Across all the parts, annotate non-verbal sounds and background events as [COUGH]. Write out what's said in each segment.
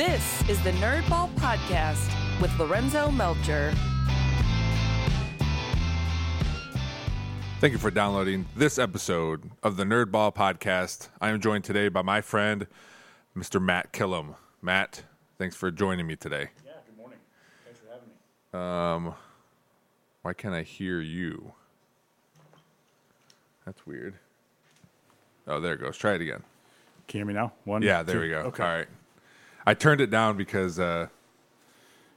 This is the Nerdball Podcast with Lorenzo Melcher. Thank you for downloading this episode of the Nerdball Podcast. I am joined today by my friend, Mr. Matt Killam. Matt, thanks for joining me today. Yeah, good morning. Thanks for having me. Um, why can't I hear you? That's weird. Oh, there it goes. Try it again. Can you hear me now? One. Yeah, there two. we go. Okay. All right. I turned it down because uh,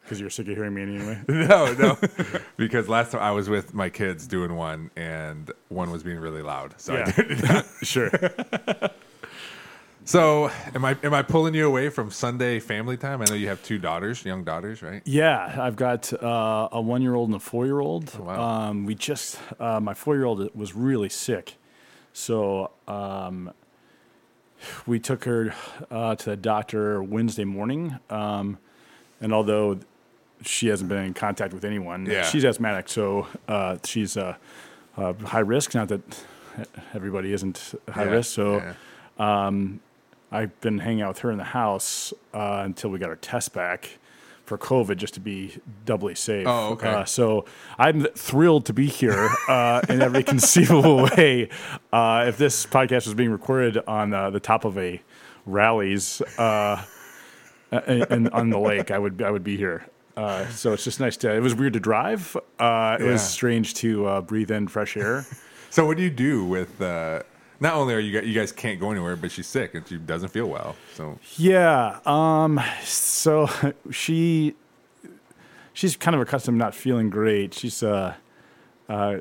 Because you're sick of hearing me anyway. [LAUGHS] no, no, [LAUGHS] because last time I was with my kids doing one, and one was being really loud. So, I yeah. turned it down. [LAUGHS] sure. so am I am I pulling you away from Sunday family time? I know you have two daughters, young daughters, right? Yeah, I've got uh, a one year old and a four year old. Oh, wow. Um, we just, uh, my four year old was really sick. So um, we took her uh, to the doctor Wednesday morning. Um, and although she hasn't been in contact with anyone, Yeah. she's asthmatic. So uh, she's uh, uh, high risk. Not that everybody isn't high Yeah, risk. So. yeah. I've been hanging out with her in the house uh, until we got our test back for COVID, just to be doubly safe. Oh, okay. Uh, so I'm thrilled to be here uh, in every [LAUGHS] conceivable way. Uh, if this podcast was being recorded on uh, the top of a rallies uh, and, and on the lake, I would I would be here. Uh, so it's just nice to. It was weird to drive. Uh, it Yeah. was strange to uh, breathe in fresh air. [LAUGHS] So what do you do with? Not only are you guys, you guys can't go anywhere, but she's sick and she doesn't feel well. So Yeah. Um. So [LAUGHS] she, she's kind of accustomed to not feeling great. She's uh, uh,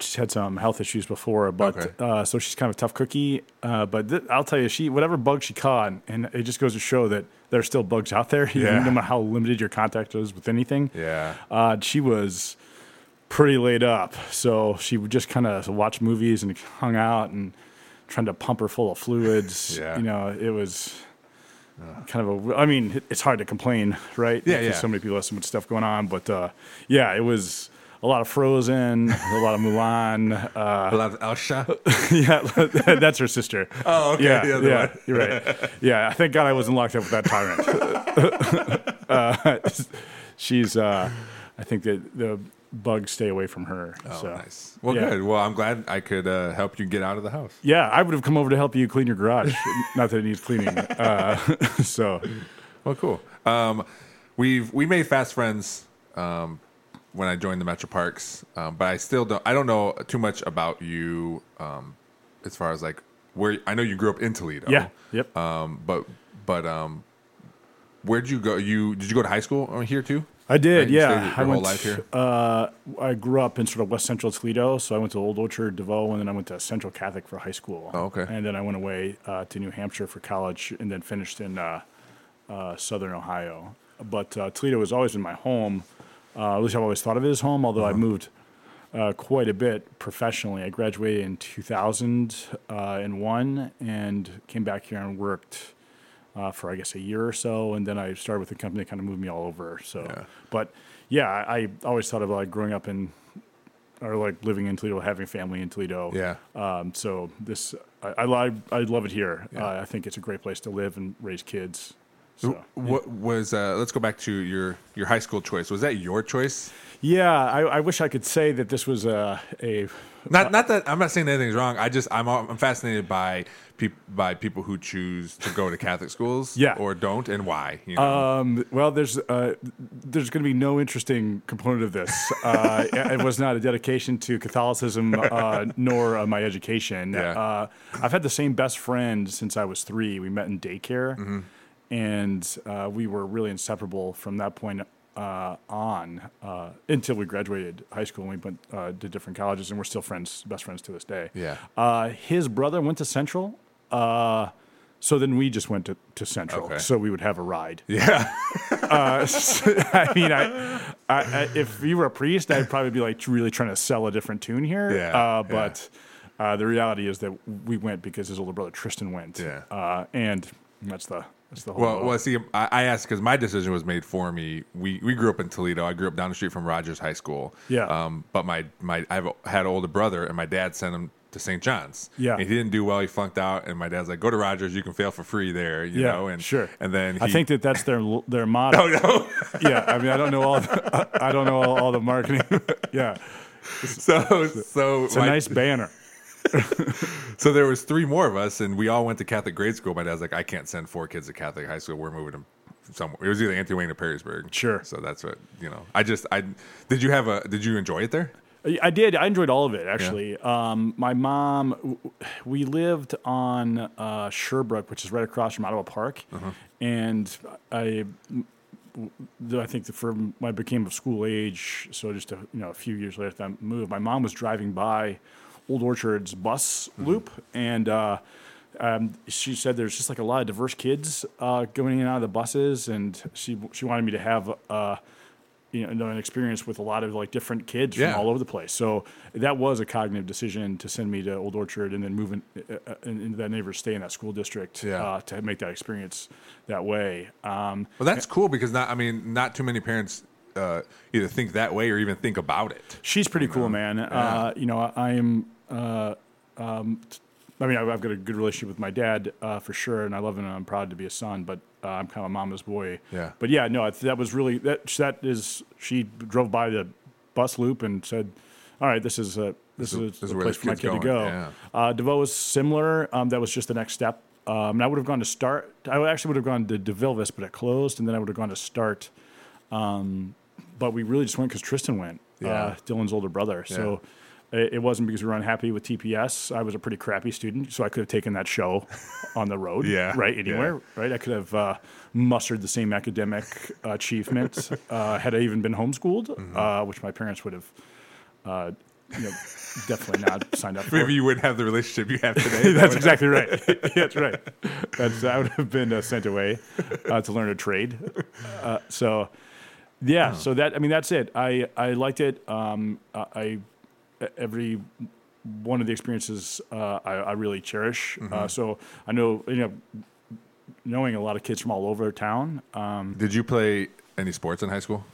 she's had some health issues before, but Okay. uh, so she's kind of a tough cookie. Uh, but th- I'll tell you, she whatever bug she caught, and it just goes to show that there are still bugs out there, [LAUGHS] Yeah. no matter how limited your contact is with anything. yeah, Uh, she was pretty laid up, so she would just kind of watch movies and hung out and trying to pump her full of fluids. [LAUGHS] Yeah. You know, it was kind of a. I mean, it's hard to complain, right? Yeah, Because yeah. So many people have so much stuff going on, but uh, yeah, it was a lot of Frozen, a lot of Mulan. [LAUGHS] Uh, a lot of Elsha. [LAUGHS] yeah, that's her sister. Oh, okay, Yeah, the other yeah, one. you're right. Yeah, thank God I wasn't locked up with that tyrant. uh, she's. Uh, I think that the bugs stay away from her. Oh, so. nice. Well, yeah. good. Well, I'm glad I could uh, help you get out of the house. Yeah, I would have come over to help you clean your garage. [LAUGHS] Not that it needs cleaning. Uh, [LAUGHS] so Well, cool. Um, we've we made fast friends um, when I joined the Metro Parks, um, but I still don't. I don't know too much about you um, as far as like where. I know you grew up in Toledo. yeah, yep. Um, but but um, where'd you go? You did you go to high school here too? I did. Right, Yeah, your I whole went. life here? Uh, I grew up in sort of West Central Toledo, so I went to Old Orchard, DeVeaux, and then I went to Central Catholic for high school. Oh, okay. And then I went away uh, to New Hampshire for college, and then finished in uh, uh, Southern Ohio. But uh, Toledo has always been my home. Uh, at least I've always thought of it as home. Although Uh-huh. I moved uh, quite a bit professionally. I graduated in 2001 and came back here and worked uh, for I guess a year or so, and then I started with the company that kind of moved me all over. So, Yeah. but yeah, I, I always thought of like growing up in or like living in Toledo, having family in Toledo. Yeah. Um, so this I, I li- I love it here. Uh, I think it's a great place to live and raise kids. So What was? Uh, let's go back to your your high school choice. Was that your choice? yeah, I, I wish I could say that this was a a Not not that I'm not saying anything's wrong. I just I'm I'm fascinated by peop, by people who choose to go to Catholic schools, [LAUGHS] Yeah. or don't, and why. You know? Um, well, there's uh, there's going to be no interesting component of this. Uh, [LAUGHS] it was not a dedication to Catholicism uh, nor uh, my education. Yeah. Uh, I've had the same best friend since I was three. We met in daycare, Mm-hmm. and uh, we were really inseparable from that point uh, on uh, until we graduated high school and we went uh, to different colleges, and we're still friends, best friends to this day. Yeah. Uh, his brother went to Central. Uh, so then we just went to, to Central, Okay. so we would have a ride. yeah, Uh, [LAUGHS] I mean, I, I, I, if you were a priest, I'd probably be like really trying to sell a different tune here. Yeah, Uh, but uh, the reality is that we went because his older brother Tristan went. Yeah. Uh, and that's the that's the whole. Well, well, see, I, I asked because my decision was made for me. We we grew up in Toledo. I grew up down the street from Rogers High School. Yeah. Um, but my my I've had an older brother, and my dad sent him to St. John's. Yeah. and he didn't do well. He flunked out, and my dad's like, "Go to Rogers. You can fail for free there." You Yeah, know, and sure. And then I think that that's their their [LAUGHS] motto. Oh no. Yeah, I mean, I don't know all the, I don't know all, all the marketing. [LAUGHS] yeah, so so it's a my- nice banner. [LAUGHS] So there was three more of us, and we all went to Catholic grade school. My dad's like, I can't send four kids to Catholic high school. We're moving them somewhere. It was either Anthony Wayne or Perrysburg. Sure. So that's what you know. I just I did you have a did you enjoy it there? I did. I enjoyed all of it actually. Um, my mom, we lived on uh, Sherbrooke, which is right across from Ottawa Park, and I, I think for when I became of school age, so just a, you know a few years later that move, my mom was driving by Old Orchard's bus loop, and uh, um, she said there's just like a lot of diverse kids uh, going in and out of the buses, and she she wanted me to have. Uh, you know, an experience with a lot of like different kids Yeah. from all over the place. So that was a cognitive decision to send me to Old Orchard and then move in, uh, uh, into that neighbor, stay in that school district Yeah. uh, to make that experience that way. Um, Well, that's cool because not I mean not too many parents uh, either think that way or even think about it. she's pretty cool, man. Uh, you know, I am. Uh, um, I mean, I've I've got a good relationship with my dad uh, for sure, and I love him, and I'm proud to be a son. But uh, I'm kind of a mama's boy. Yeah. But yeah, no, that was really that. That is, she drove by the bus loop and said, "All right, this is a this, is- is, this a place for my kid to go." Yeah. Uh, DeVeaux was similar. Um, that was just the next step. Um, and I would have gone to start. I actually would have gone to DeVilbiss, but it closed, and then I would have gone to start. Um, but we really just went because Tristan went, Yeah. uh, Dylan's older brother. So it, wasn't because we were unhappy with TPS. I was a pretty crappy student, so I could have taken that show on the road, [LAUGHS] Yeah, right anywhere, right. I could have uh, mustered the same academic achievement uh, had I even been homeschooled, Mm-hmm. uh, which my parents would have. Uh, you know, definitely not signed up [LAUGHS] for. Maybe you wouldn't have the relationship you have today. [LAUGHS] That's exactly right. That's right. That's I would have been uh, sent away uh, to learn a trade. Uh, so, yeah. So that I mean that's it. I I liked it. Um, I, I every one of the experiences uh, I, I really cherish. Uh, so I know you know knowing a lot of kids from all over town. Um, Did you play any sports in high school?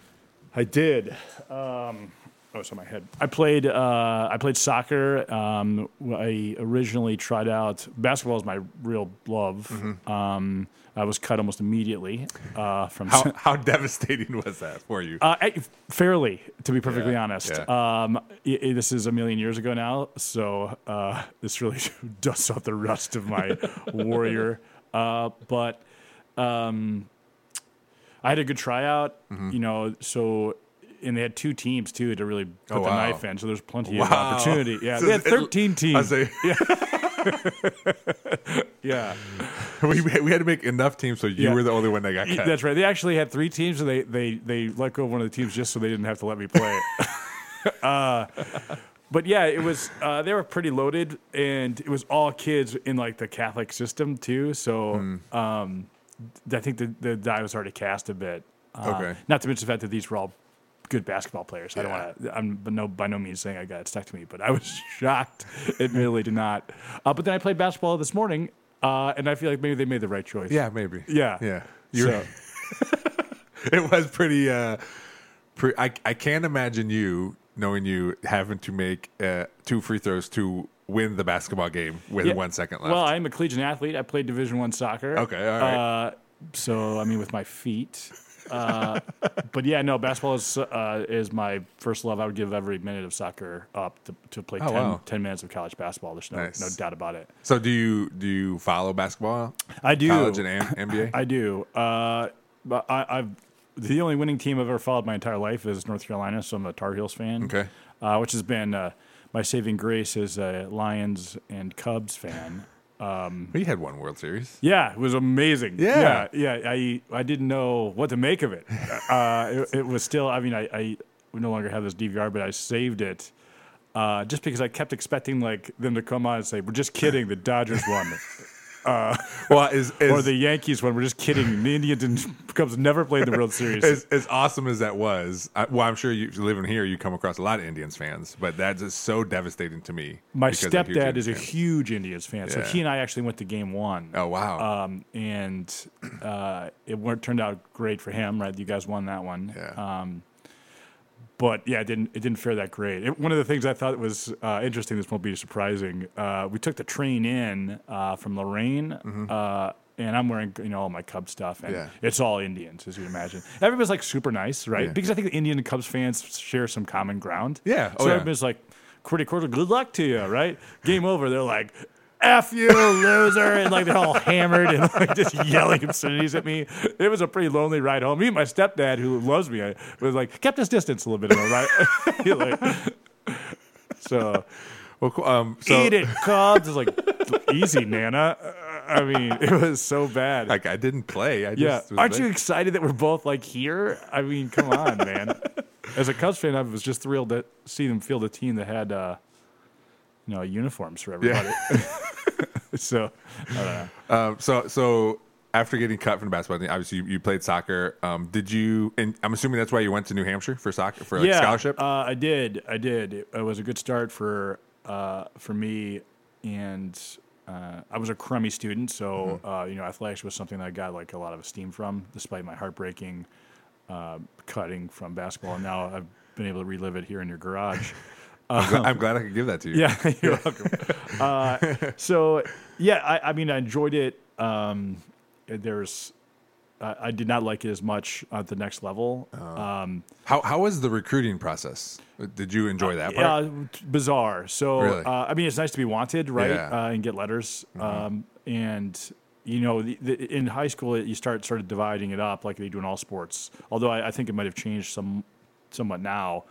I did. Um, oh, it's on my head. I played. Uh, I played soccer. Um, I originally tried out basketball. Is my real love. Um, I was cut almost immediately uh, from. How [LAUGHS] how devastating was that for you? Uh, I- fairly, to be perfectly Yeah, honest. yeah. Um, i i- this is a million years ago now, so uh, this really [LAUGHS] dusts off the rust of my [LAUGHS] warrior. Uh, but um, I had a good tryout, Mm-hmm. you know. So, and they had two teams too to really put Oh, the wow. knife in. So there's plenty of opportunity. Yeah, So they had it- 13 I teams. say [LAUGHS] yeah. [LAUGHS] we, we had to make enough teams so you Yeah. were the only one that got cut. That's right. They actually had three teams, and they they they let go of one of the teams just so they didn't have to let me play. [LAUGHS] uh, but yeah, it was uh, they were pretty loaded, and it was all kids in like the Catholic system too. So Hmm. um, I think the the die was already cast a bit. Uh, Okay. Not to mention the fact that these were all good basketball players. I don't want to. I'm by no by no means saying I got it stuck to me, but I was [LAUGHS] shocked. Admittedly, to not. Uh, but then I played basketball this morning, uh, and I feel like maybe they made the right choice. yeah, maybe. Yeah. yeah. So, [LAUGHS] it was pretty. Uh, pre- I I can't imagine you knowing you having to make uh, two free throws to win the basketball game with Yeah. one second left. Well, I'm a collegiate athlete. I played Division One soccer. Okay, all right. Uh, so I mean, with my feet. Uh, but yeah, no, basketball is uh, is my first love. I would give every minute of soccer up to, to play Oh, 10, wow. 10 minutes of college basketball. There's no Nice. no doubt about it. so do you do you follow basketball? I do. College and N- NBA. I do. Uh, but I, I've the only winning team I've ever followed my entire life is North Carolina, so I'm a Tar Heels fan. Okay. uh, which has been uh, my saving grace as a Lions and Cubs fan. We had one World Series. Yeah, it was amazing. Yeah. yeah. yeah, I I didn't know what to make of it. [LAUGHS] Uh, it, it was still. I mean, I, I no longer have this DVR, but I saved it. Uh, just because I kept expecting like them to come on and say, "We're just kidding, the Dodgers won," [LAUGHS] Well, is, is or the Yankees won. We're just kidding. The Indians [LAUGHS] Cubs never played the World Series. as, as awesome as that was, I, well, I'm sure you living here, you come across a lot of Indians fans, but that's just so devastating to me. My because I'm a huge stepdad is a huge Indians fan, so Yeah. he and I actually went to Game One. Oh wow! um, and uh, it weren't turned out great for him. Right, you guys won that one. Yeah. Um, but yeah, it didn't it didn't fare that great. It, one of the things I thought was uh, interesting. This won't be surprising. Uh, we took the train in uh, from Lorain. Uh, and I'm wearing, you know, all my Cubs stuff, and Yeah. it's all Indians, as you imagine. Everybody's like super nice, right? Yeah. Because I think the Indian and Cubs fans share some common ground. Yeah. Oh, so yeah. everybody's like, pretty cordial, good luck to you, right? Game over. They're like, F you, loser. And like they're all hammered and like just yelling obscenities at me. It was a pretty lonely ride home. Me and my stepdad, who loves me, I was like, kept his distance a little bit, right? [LAUGHS] Like, so, Well, um, so eat it, Cubs. [LAUGHS] It's like, easy, Nana. I mean, it was so bad. like I didn't play. I just yeah. Aren't you excited that we're both like here? I mean, come on, man. [LAUGHS] As a Cubs fan, I was just thrilled to see them field a team that had, uh, you know, uniforms for everybody. [LAUGHS] so, I don't know. Um, so so after getting cut from the basketball team, obviously you, you played soccer. Um, did you? And I'm assuming that's why you went to New Hampshire for soccer for like scholarship. Uh, I did. I did. It, it was a good start for uh, for me, and uh, I was a crummy student, so Mm-hmm. uh, you know, athletics was something that I got like a lot of esteem from, despite my heartbreaking uh, cutting from basketball. And now I've been able to relive it here in your garage. [LAUGHS] I'm, glad, I'm glad I could give that to you. Yeah, [LAUGHS] you're welcome. Uh, [LAUGHS] so yeah, I, I mean, I enjoyed it. Um, there's, I I did not like it as much at the next level. Oh. Um, How how was the recruiting process? Did you enjoy that part? yeah, bizarre. So Really? uh, I mean, it's nice to be wanted, right? Yeah. Mm-hmm. Uh, and get letters. Um, and you know, the, the, in high school, you start sort of dividing it up like they do in all sports. Although I, I think it might have changed some somewhat now.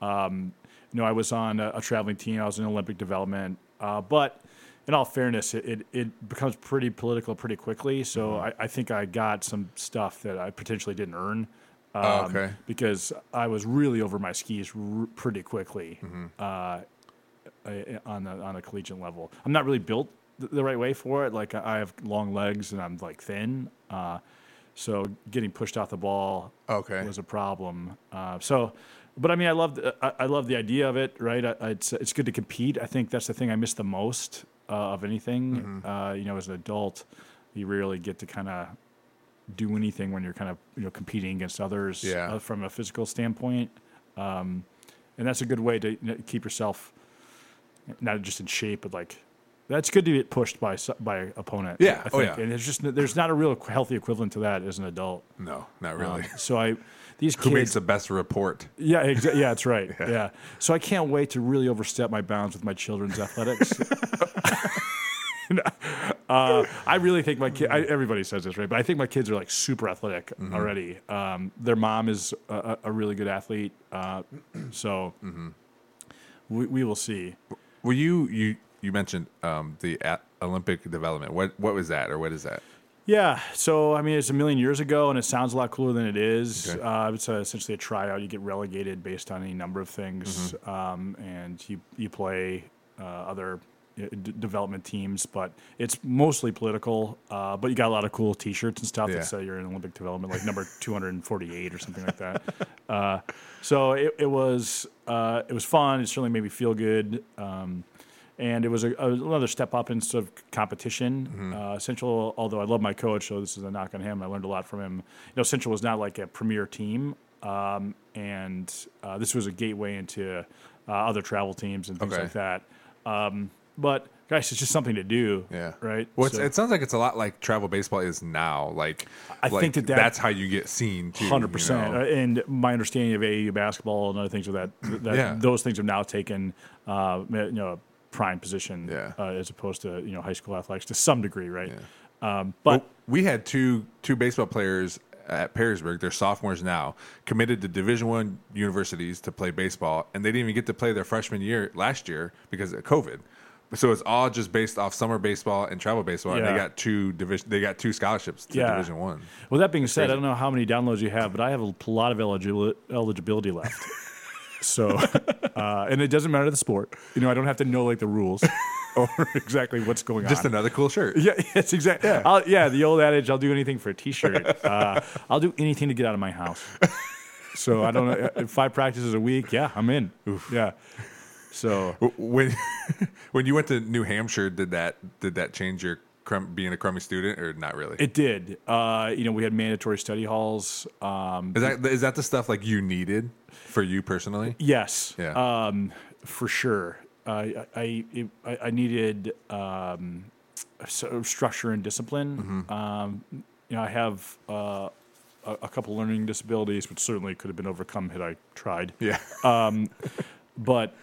Um, you know, I was on a, a traveling team. I was in Olympic development, uh, but in all fairness, it, it, it becomes pretty political pretty quickly. So Mm-hmm. I, I think I got some stuff that I potentially didn't earn. Um, Oh, okay. Because I was really over my skis r- pretty quickly Mm-hmm. uh, on the on a collegiate level. I'm not really built th- the right way for it. Like I have long legs and I'm like thin. Uh, so getting pushed off the ball Okay. was a problem. Uh, so, but I mean, I love I, I love the idea of it. Right? I, I- it's it's good to compete. I think that's the thing I miss the most uh, of anything. Mm-hmm. Uh, you know, as an adult, you rarely get to kind of do anything when you're kind of you know competing against others Yeah. uh, from a physical standpoint. Um, and that's a good way to keep yourself not just in shape, but like that's good to get pushed by by an opponent. Yeah. I Oh, think. yeah. And there's just there's not a real healthy equivalent to that as an adult. No, not Um, really. [LAUGHS] so I these Who makes the best report? yeah, exa- yeah, that's right. [LAUGHS] yeah. So I can't wait to really overstep my bounds with my children's athletics. [LAUGHS] [LAUGHS] uh, I really think my kid. I, everybody says this, right? But I think my kids are like super athletic Mm-hmm. already. Um, their mom is a, a really good athlete, uh, so Mm-hmm. we, we will see. Well, you you you mentioned um, the Olympic development. What what was that, or what is that? Yeah, so I mean, it's a million years ago, and it sounds a lot cooler than it is. Okay. Uh, it's uh essentially a tryout. You get relegated based on any number of things, Mm-hmm. um, and you you play uh, other uh, d- development teams, but it's mostly political. Uh, but you got a lot of cool T-shirts and stuff Yeah. that say you're in Olympic development, like number [LAUGHS] 248 or something like that. Uh, so it, it was uh, it was fun. It certainly made me feel good. Um, and it was a, another step up in sort of competition. Mm-hmm. Uh, Central, although I love my coach, so this is a knock on him. I learned a lot from him. You know, Central was not like a premier team, um, and uh, this was a gateway into uh, other travel teams and things Okay. like that. Um, but guys, it's just something to do. Yeah. Right. Well, it's, So- it sounds like it's a lot like travel baseball is now. Like, I like, think that that- that's how you get seen. Hundred you percent, know? and my understanding of AAU basketball and other things of that, that Yeah. those things have now taken, uh, you know, prime position Yeah. uh, as opposed to you know high school athletics to some degree, right? Um, but Well, we had two two baseball players at Perrysburg. They're sophomores now, committed to Division One universities to play baseball, and they didn't even get to play their freshman year last year because of COVID. So it's all just based off summer baseball and travel baseball, and they got two division. They got two scholarships to Yeah. Division One. Well, that being said. I don't know how many downloads you have, but I have a lot of eligibility left. [LAUGHS] so, [LAUGHS] uh, and it doesn't matter the sport. You know, I don't have to know like the rules [LAUGHS] or exactly what's going Just on. Just another cool shirt. yeah, [LAUGHS] yes, exactly. Yeah. yeah, the old adage, I'll do anything for a T-shirt. Uh, I'll do anything to get out of my house. So I don't know, uh, five practices a week. Yeah, I'm in. Yeah. So When when you went to New Hampshire, did that did that change your Crum, being a crummy student, or not really? It did. Uh, you know, we had mandatory study halls. Um, is that is that the stuff like you needed for you personally? yes. Yeah. Um, for sure. Uh, I I, I I needed um, so structure and discipline. Mm-hmm. Um, you know, I have uh, a, a couple learning disabilities, which certainly could have been overcome had I tried. Yeah. but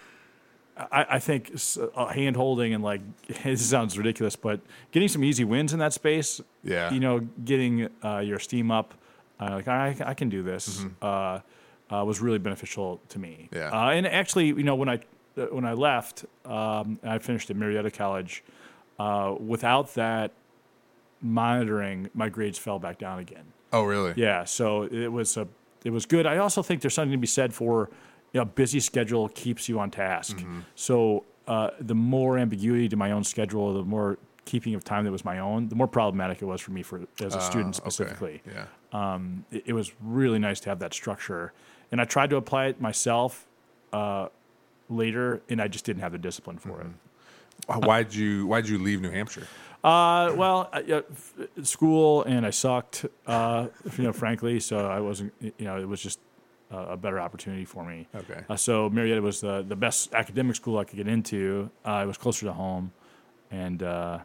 I, I think uh, hand holding and like [LAUGHS] it sounds ridiculous, but getting some easy wins in that space, Yeah. you know, getting uh, your steam up, uh, like I, I can do this, uh, uh, was really beneficial to me. Mm-hmm. Yeah. uh, and actually, you know, when I uh, when I left, um, I finished at Marietta College. Uh, without that monitoring, my grades fell back down again. oh, really? Yeah, so it was a it was good. I also think there's something to be said for you know, a busy schedule keeps you on task. Mm-hmm. So uh, the more ambiguity to my own schedule, the more keeping of time that was my own, the more problematic it was for me for as a student Uh, okay. specifically. Yeah. Um, it, it was really nice to have that structure, and I tried to apply it myself uh, later, and I just didn't have the discipline for it. Why'd you Why'd you leave New Hampshire? Uh, well, uh, f- school and I sucked, uh, you know, frankly. So I wasn't, you know, it was just a better opportunity for me. Okay. Uh, so Marietta was the, the best academic school I could get into. Uh, it was closer to home, and uh,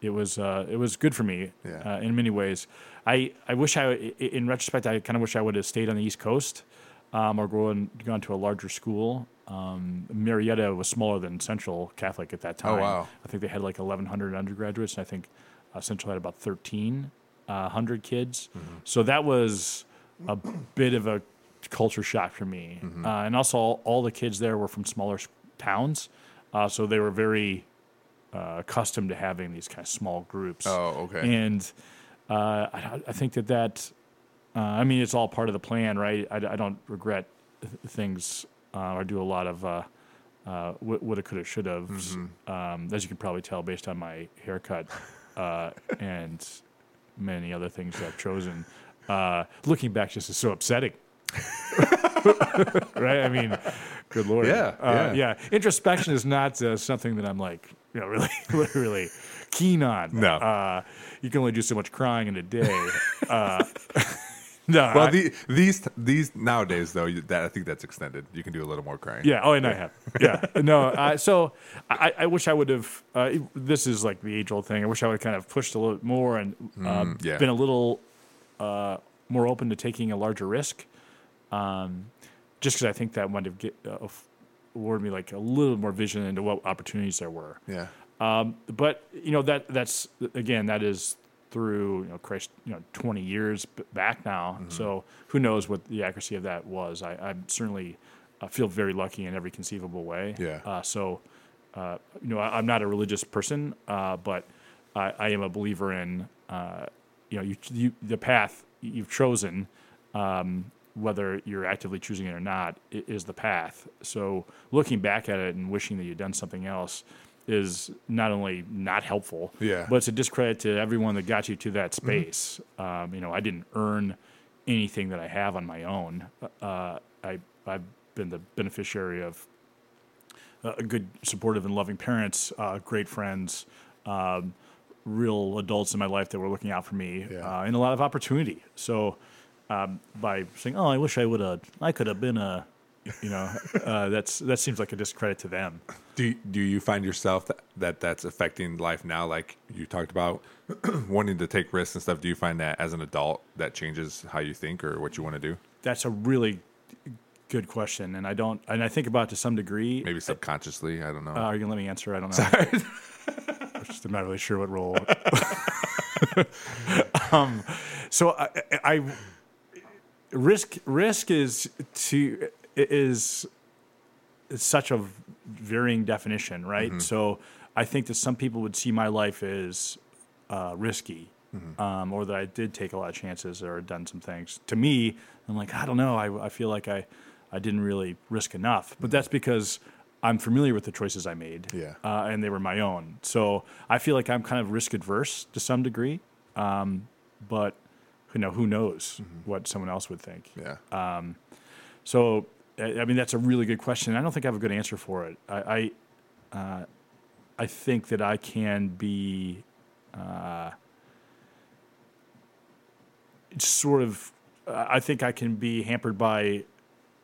it was uh, it was good for me Yeah. uh, in many ways. I, I wish I, in retrospect, I kind of wish I would have stayed on the East Coast um, or gone gone to a larger school. Um, Marietta was smaller than Central Catholic at that time. Oh, wow. I think they had like 1,100 undergraduates, and I think uh, Central had about 1,300 kids. Mm-hmm. So that was a bit of a culture shock for me. Mm-hmm. Uh, and also, all, all the kids there were from smaller towns, uh, so they were very uh, accustomed to having these kind of small groups. Oh, okay. And uh, I, I think that that, uh, I mean, it's all part of the plan, right? I, I don't regret th- things uh, or do a lot of uh, uh, woulda, coulda, should have, Mm-hmm. um, as you can probably tell based on my haircut uh, [LAUGHS] and many other things I've chosen. Uh, looking back, just is so upsetting. [LAUGHS] right? I mean, good lord. Yeah, uh, yeah. yeah. Introspection is not uh, something that I'm like, you know, [LAUGHS] really, really keen on. No. Uh, you can only do so much crying in a day. Uh, [LAUGHS] no. well, I- the, these these nowadays though, you, that I think that's extended. You can do a little more crying. Yeah. Oh, and I have. Yeah. No. Uh, so I, I wish I would have. Uh, this is like the age old thing. I wish I would have kind of pushed a little bit more and uh, yeah. been a little uh, more open to taking a larger risk. Um, just because I think that might have get, uh, afforded me like a little more vision into what opportunities there were. Yeah. Um, but you know that that's again that is through you know Christ you know twenty years back now. Mm-hmm. So who knows what the accuracy of that was? I, I certainly uh, feel very lucky in every conceivable way. Yeah. Uh, so uh, you know I, I'm not a religious person, uh, but I, I am a believer in uh, you know you, you the path you've chosen. Um, whether you're actively choosing it or not, is the path. So looking back at it and wishing that you'd done something else is not only not helpful, Yeah. but it's a discredit to everyone that got you to that Mm-hmm. space. Um, you know, I didn't earn anything that I have on my own. Uh, I I've been the beneficiary of uh, good, supportive, and loving parents, uh, great friends, um, real adults in my life that were looking out for me, Yeah. uh, and a lot of opportunity. So, um, by saying, "Oh, I wish I would have, I could have been a," you know, [LAUGHS] uh, that's that seems like a discredit to them. Do you, do you find yourself that, that that's affecting life now? Like you talked about [CLEARS THROAT] wanting to take risks and stuff. Do you find that as an adult that changes how you think or what you want to do? That's a really good question, and I don't, and I think about it to some degree. Maybe subconsciously. I don't know. Uh, are you gonna let me answer? I don't know. [LAUGHS] I'm just I'm not really sure what role. [LAUGHS] um, so I, I, I risk risk is to is it's such a varying definition, right? So I think that some people would see my life as uh, risky, um, or that I did take a lot of chances or done some things. To me, I'm like, I don't know. I, I feel like I, I didn't really risk enough, but that's because I'm familiar with the choices I made, Yeah. uh, and they were my own. So I feel like I'm kind of risk adverse to some degree, um, but you know, who knows what someone else would think. yeah. Um, So, I mean, that's a really good question. I don't think I have a good answer for it. I, I, uh, I think that I can be uh, it's sort of. I think I can be hampered by,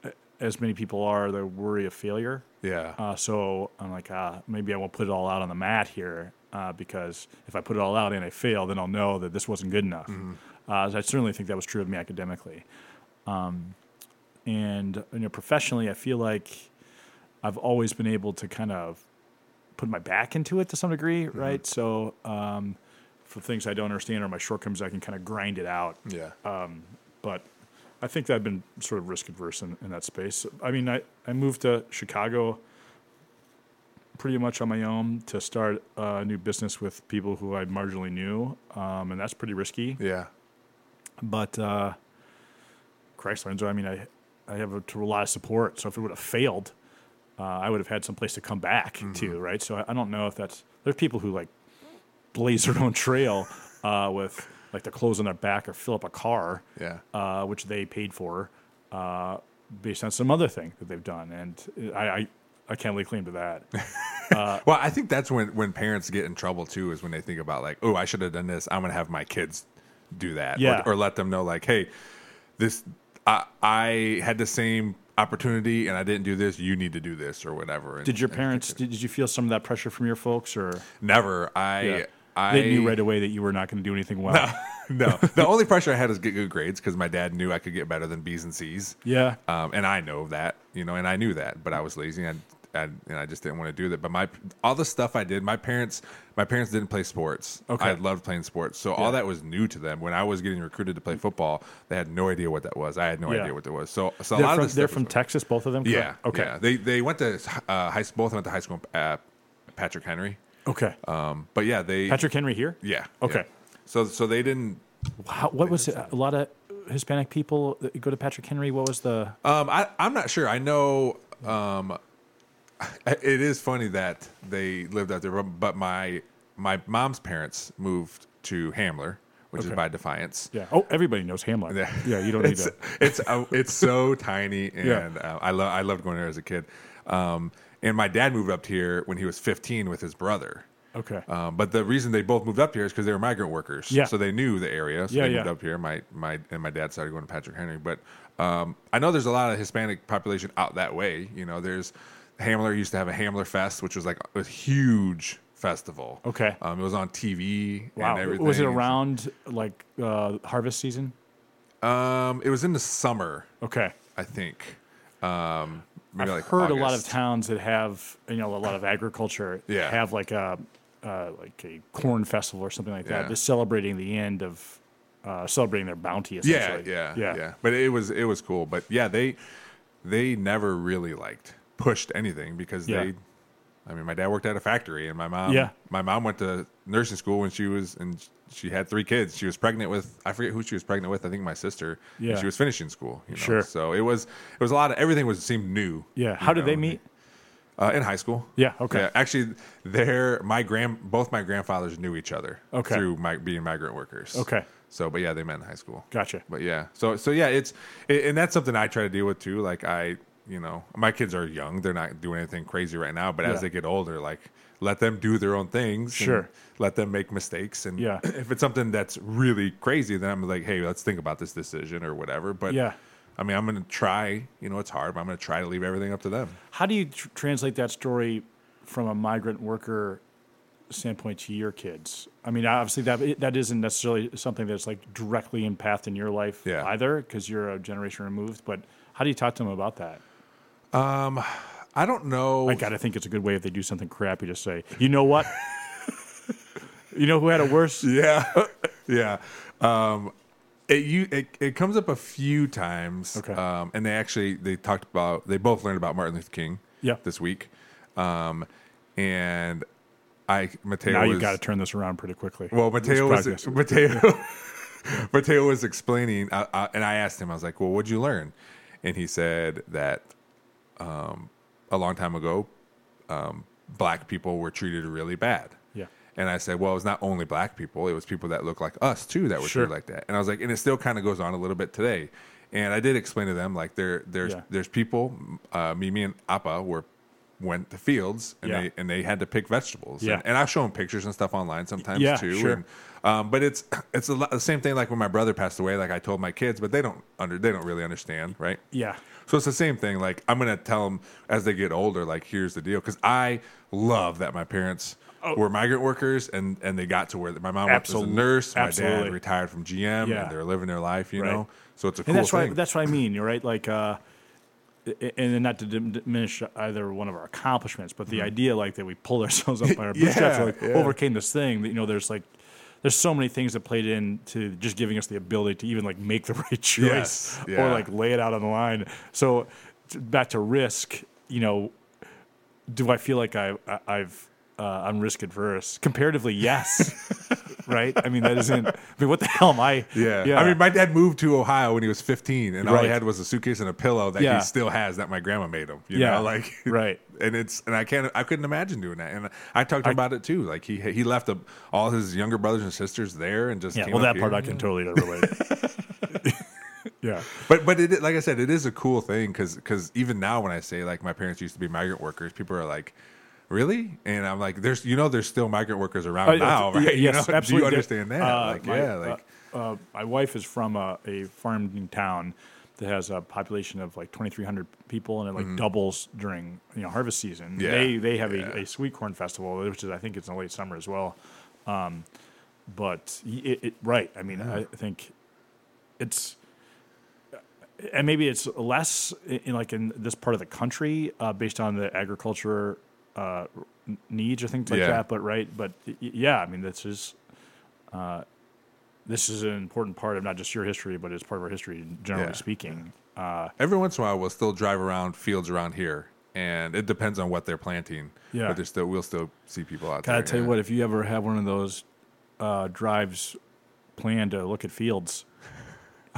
uh, as many people are, the worry of failure. Yeah. Uh, so I'm like, ah, maybe I won't put it all out on the mat here uh, because if I put it all out and I fail, then I'll know that this wasn't good enough. Uh, I certainly think that was true of me academically. Um, and you know, professionally, I feel like I've always been able to kind of put my back into it to some degree, right? So um, for things I don't understand or my shortcomings, I can kind of grind it out yeah. but I think that I've been sort of risk adverse in, in that space. I mean, I, I moved to Chicago pretty much on my own to start a new business with people who I marginally knew, um, and that's pretty risky. yeah. But uh, Christ, Lorenzo, I mean, I, I have a, a lot of support. So if it would have failed, uh, I would have had some place to come back to, right? So I, I don't know if that's, there's people who like blaze their own trail uh, with like the clothes on their back or fill up a car Yeah. uh, which they paid for, uh, based on some other thing that they've done, and I I, I can't lay claim to that. [LAUGHS] Well, I think that's when when parents get in trouble too, is when they think about like, oh, I should have done this. I'm gonna have my kids do that, Or- Yeah. or, let them know like, hey, this I I had the same opportunity and I didn't do this. You need to do this or whatever. And, Did your parents? Did, did you feel some of that pressure from your folks, or never? I Yeah. I they knew right away that you were not going to do anything well? [LAUGHS] no. The only pressure I had was get good grades because my dad knew I could get better than B's and C's. Yeah. Um, and I know that, you know, and I knew that, but I was lazy and I, and I just didn't want to do that. But my all the stuff I did, my parents, my parents didn't play sports. Okay. I loved playing sports, so all that was new to them. When I was getting recruited to play football, they had no idea what that was. I had no Yeah. idea what that was. So, so a They're lot from, of they're from Texas, both of them. Yeah. Okay. Yeah. They they went to uh, high both went to high school at Patrick Henry. Okay. Um, but yeah, they Patrick Henry here. Yeah. Okay. yeah. So so they didn't How, what was it? A lot of Hispanic people that go to Patrick Henry. What was the? Um, I, I'm not sure. I know. Um, it is funny that they lived out there, but my my mom's parents moved to Hamler, which is by Defiance. Yeah. Oh, everybody knows Hamlin. Yeah. Yeah. You don't need It's to. it's uh, it's so tiny, [LAUGHS] and Yeah. uh, I love I loved going there as a kid. Um, and my dad moved up here when he was 15 with his brother. Okay. Um, but the reason they both moved up here is because they were migrant workers. Yeah. So they knew the area. So Yeah, they moved yeah. up here. My my and my dad started going to Patrick Henry. But um, I know there's a lot of Hispanic population out that way. You know, there's Hamler used to have a Hamler Fest, which was like a huge festival. Okay. Um, it was on TV wow. and everything. Was it around like uh, harvest season? Um, it was in the summer, Okay. I think. Um, maybe I've like heard a lot of towns that have you know a lot of agriculture [LAUGHS] Yeah. have like a uh, like a corn festival or something like that, Yeah. just celebrating the end of uh, celebrating their bounty. Yeah, yeah, yeah, yeah, But it was it was cool. But yeah, they they never really liked pushed anything because Yeah. they. I mean, my dad worked at a factory, and my mom. Yeah. My mom went to nursing school when she was, and she had three kids. She was pregnant with. I forget who she was pregnant with. I think my sister. Yeah. She was finishing school. You know? Sure. So it was it was a lot of everything was seemed new. Yeah. How did they meet? Uh, in high school. Yeah. Okay. Yeah, actually, they're my grand. Both my grandfathers knew each other. Okay. Through my, being migrant workers. Okay. So, but yeah, they met in high school. Gotcha. But yeah, so so yeah, it's it, and that's something I try to deal with too. Like I, you know, my kids are young; they're not doing anything crazy right now. But Yeah. as they get older, like let them do their own things. Sure. let them make mistakes. And Yeah. [CLEARS THROAT] if it's something that's really crazy, then I'm like, hey, let's think about this decision or whatever. But Yeah. I mean, I'm gonna try. You know, it's hard, but I'm gonna try to leave everything up to them. How do you tr- translate that story from a migrant worker standpoint to your kids? I mean, obviously that that isn't necessarily something that's like directly impacting your life Yeah. either, because you're a generation removed. But how do you talk to them about that? I don't know. I gotta think it's a good way if they do something crappy to say, you know what? [LAUGHS] you know who had it worse? Yeah, [LAUGHS] yeah. Um, it you it, it comes up a few times. Okay. Um, and they actually they talked about they both learned about Martin Luther King. Yeah. This week, um, and I Mateo Now was you got to turn this around pretty quickly. well Mateo was. Mateo [LAUGHS] Mateo was explaining, uh, uh, and I asked him I was like, well, what'd you learn? And he said that um, a long time ago, um, black people were treated really bad. Yeah. And I said, well, it was not only black people; it was people that look like us too that were Sure. treated like that. And I was like, and it still kind of goes on a little bit today. And I did explain to them like there, there's Yeah. there's people, uh, Mimi and Appa were went to fields and Yeah. they and they had to pick vegetables. Yeah. And, and I've shown pictures and stuff online sometimes Yeah, too. sure. And, um, but it's [CLEARS THROAT] it's a the same thing like when my brother passed away. Like I told my kids, but they don't under they don't really understand, right? Yeah. So it's the same thing. Like I'm gonna tell them as they get older. Like here's the deal, because I love that my parents were migrant workers and and they got to where my mom worked as a Oh. Nurse, my absolutely. dad retired from GM, Yeah. and they're living their life. You Right. know, so it's a cool and that's thing. what that's what I mean. You're right. Like, uh, i- and then not to diminish either one of our accomplishments, but the idea like that we pulled [LAUGHS] ourselves up by our [LAUGHS] bootstraps, Mm-hmm. Yeah, like yeah. overcame this thing. That you know, there's like. There's so many things that played into just giving us the ability to even like make the [LAUGHS] right choice Yes, or like lay it out on the line. So t- back to risk, you know, do I feel like I, I I've uh, I'm risk adverse? Comparatively, yes. [LAUGHS] right? I mean, that isn't. I mean, what the hell am I? Yeah. yeah. I mean, my dad moved to Ohio when he was 15, and all he had was a suitcase and a pillow that Yeah. he still has that my grandma made him. You Yeah. know, like [LAUGHS] Right. And it's and I can't I couldn't imagine doing that. And I talked to him about it too. Like he he left a, all his younger brothers and sisters there and just Yeah, came well, up that part here. I can totally relate. [LAUGHS] yeah, But but it like I said, it is a cool thing because because even now when I say like my parents used to be migrant workers, people are like. Really? And I'm like, there's, you know, there's still migrant workers around Uh, now, [LAUGHS] yeah, right? You yes, know? [LAUGHS] Do you understand that? Uh, like, my, yeah, like, uh, uh, my wife is from a, a farming town that has a population of like 2,300 people, and it like doubles during you know harvest season. Mm-hmm. Yeah, They they have yeah. a, a sweet corn festival, which is I think it's in the late summer as well. Um, but it, it, right, I mean, I think it's and maybe it's less in, in like in this part of the country uh, based on the agriculture uh, needs or things like Yeah. that. But right, but yeah, I mean this is uh, this is an important part of not just your history, but it's part of our history generally Yeah. speaking. Uh, every once in a while we'll still drive around fields around here and it depends on what they're planting Yeah. but there's still we'll still see people out gotta there tell you what, if you ever have one of those uh, drives planned to look at fields.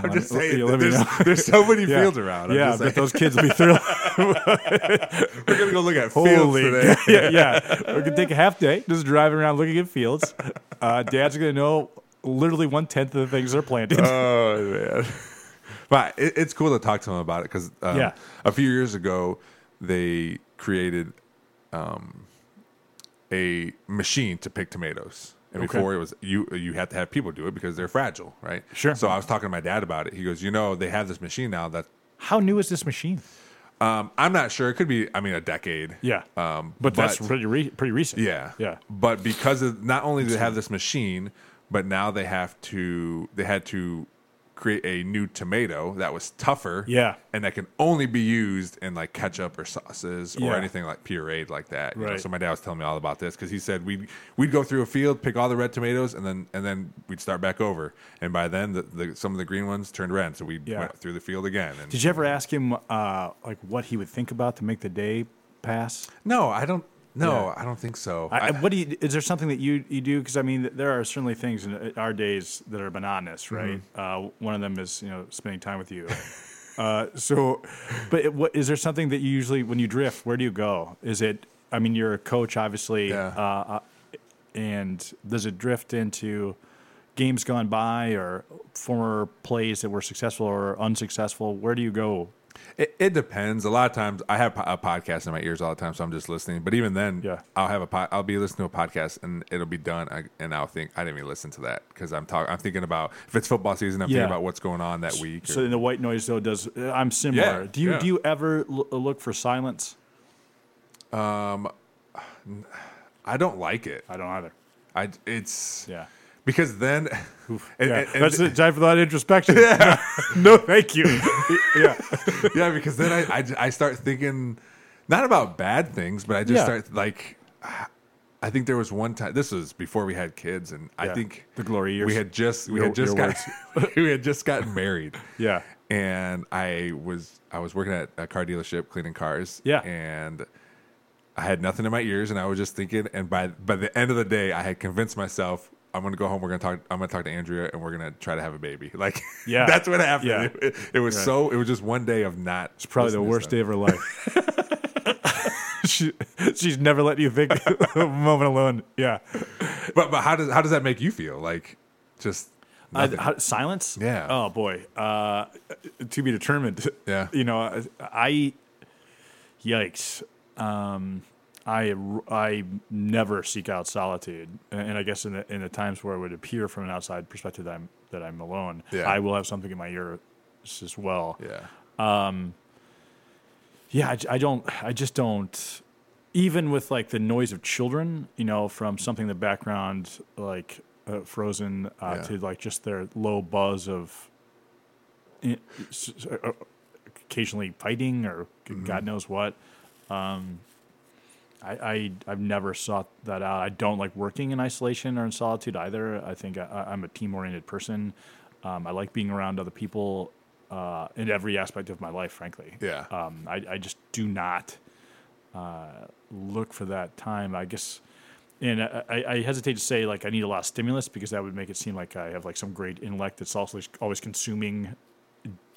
I'm let just saying there's, there's so many [LAUGHS] Yeah. fields around I'm yeah, just but those kids will be thrilled. [LAUGHS] we're gonna go look at fields Holy, today [LAUGHS] yeah, yeah. We're gonna take a half day just driving around looking at fields. Uh, Dad's gonna know literally one tenth of the things they're planting. oh man but it, it's cool to talk to them about it because um, Yeah. a few years ago they created um, a machine to pick tomatoes and Okay. before it was you you had to have people do it because they're fragile right Sure. so i was talking to my dad about it he goes you know they have this machine now that How new is this machine? um, i'm not sure it could be i mean a decade Yeah, um, but, that's pretty re- pretty recent. Yeah. yeah. But because of not only do they have this machine, but now they have to they had to create a new tomato that was tougher. Yeah. And that can only be used in like ketchup or sauces or Yeah. anything like pureed like that. you know? Right. So my dad was telling me all about this because he said we'd we'd go through a field, pick all the red tomatoes, and then and then we'd start back over. And by then the, the some of the green ones turned red. So we Yeah. went through the field again. And Did you ever ask him uh, like what he would think about to make the day pass? no, I don't no, Yeah. I don't think so. I, I- what do you, is there something that you, you do? Because I mean, there are certainly things in our days that are monotonous, right? Uh, one of them is you know spending time with you. uh, so, but it, what is there something that you usually when you drift? Where do you go? Is it? I mean, you're a coach, obviously, Yeah. uh, uh, and does it drift into games gone by or former plays that were successful or unsuccessful? Where do you go? It, it depends. A lot of times, I have a podcast in my ears all the time, so I'm just listening. But even then, Yeah. I'll have a po- I'll be listening to a podcast, and it'll be done, I, and I'll think I didn't even listen to that because I'm talking. I'm thinking about if it's football season, I'm Yeah. thinking about what's going on that week. So in the white noise though does uh, I'm similar. Yeah, do you do you ever l- look for silence? Um, I don't like it. I don't either. I it's Yeah. Because then and- yeah. and- and- That's the time for that introspection. Yeah. [LAUGHS] no, thank you. [LAUGHS] yeah. yeah, because then I, I I start thinking not about bad things, but I just Yeah. start like. I think there was one time. This was before we had kids, and I think The glory years. We had just we Your- had just got [LAUGHS] we had just gotten married. Yeah. and I was I was working at a car dealership cleaning cars. Yeah. and I had nothing in my ears, and I was just thinking. And by by the end of the day, I had convinced myself I'm going to go home. We're going to talk. I'm going to talk to Andrea, and we're going to try to have a baby. [LAUGHS] Like, Yeah. that's what happened. Yeah. It, it was so. It was just one day of not. It's probably the worst day of her life. [LAUGHS] she, she's never let you think [LAUGHS] a moment alone. Yeah. But but how does how does that make you feel? Like, just nothing. how, silence? Yeah. Oh boy. Uh, to be determined. Yeah. You know, I, yikes. I I never seek out solitude, and, and I guess in the, in the times where it would appear from an outside perspective that I'm that I'm alone, Yeah. I will have something in my ear as well. Yeah. Um, Yeah, I, I don't. I just don't. Even with like the noise of children, you know, from something in the background like uh, Frozen uh, Yeah. to like just their low buzz of i- s- s- uh, occasionally fighting or Mm-hmm. God knows what. Um, I, I I've never sought that out. I don't like working in isolation or in solitude either. I think I, I'm a team oriented person. Um, I like being around other people uh, in every aspect of my life. Frankly, Yeah. um, I, I just do not uh, look for that time. I guess, and I, I hesitate to say like I need a lot of stimulus because that would make it seem like I have like some great intellect that's also always consuming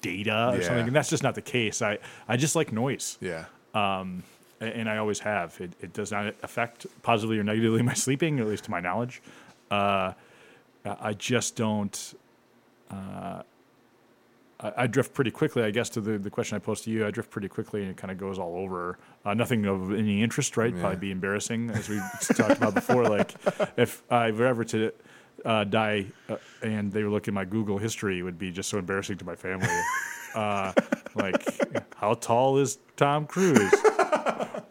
data or Yeah. something, and that's just not the case. I I just like noise, Yeah. a- and I always have. It it does not affect positively or negatively my sleeping, at least to my knowledge. Uh, I just don't. Uh, I, I drift pretty quickly, I guess, to the, the question I posed to you. I drift pretty quickly and it kind of goes all over. Uh, nothing of any interest, right? Probably be embarrassing, as we talked about before. [LAUGHS] Like, if I were ever to uh, die uh, and they were looking at my Google history, it would be just so embarrassing to my family. Uh, like, how tall is Tom Cruise?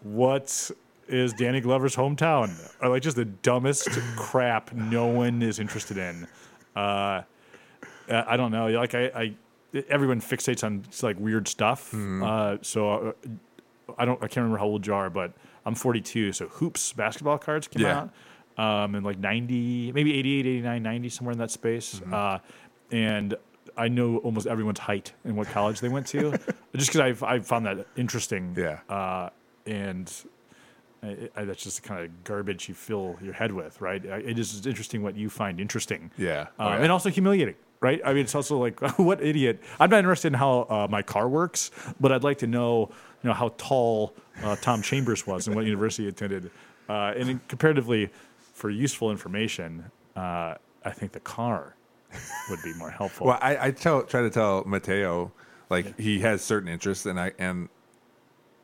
What is Danny Glover's hometown? Or like just the dumbest crap no one is interested in. Uh, uh, I don't know. Like I, I everyone fixates on like weird stuff. Uh, so uh, I don't. I can't remember how old you are, but I'm 42. So hoops basketball cards came Yeah. out um, in like 90, maybe 88, 89, 90, somewhere in that space. Uh, and I know almost everyone's height and what college they went to, [LAUGHS] just because I've I found that interesting. Yeah. Uh, and I, I, that's just the kind of garbage you fill your head with, right? It is interesting what you find interesting. Yeah. Um, yeah. And also humiliating, right? I mean, it's also like, [LAUGHS] what idiot? I'm not interested in how uh, my car works, but I'd like to know, you know, how tall uh, Tom Chambers was and what [LAUGHS] university he attended. Uh, and comparatively, for useful information, uh, I think the car would be more helpful. Well, I, I tell try to tell Mateo like he has certain interests, and I and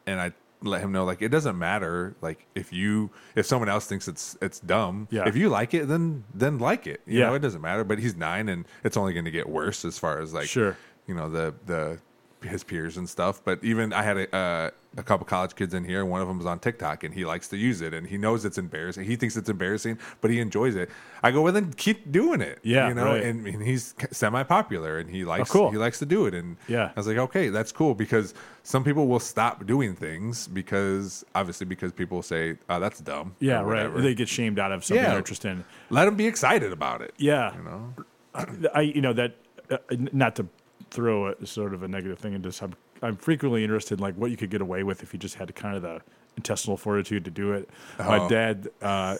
and I let him know like it doesn't matter like if you if someone else thinks it's it's dumb Yeah. if you like it then then like it you Yeah. know it doesn't matter but he's nine and it's only going to get worse as far as like Sure. you know the the his peers and stuff but even i had a uh, a couple college kids in here and one of them was on tiktok and he likes to use it and he knows it's embarrassing he thinks it's embarrassing but he enjoys it i go well then keep doing it Yeah, you know right. and, and he's semi popular and he likes cool. he likes to do it and Yeah. I was like, okay, that's cool because some people will stop doing things because obviously because people say, oh, that's dumb. yeah, or right. They get shamed out of something Yeah. they're interested in. Let them be excited about it. Yeah. You know? [CLEARS THROAT] I you know that uh, not to throw a sort of a negative thing into some. I'm I'm frequently interested in like what you could get away with if you just had kind of the intestinal fortitude to do it. My Oh. dad uh,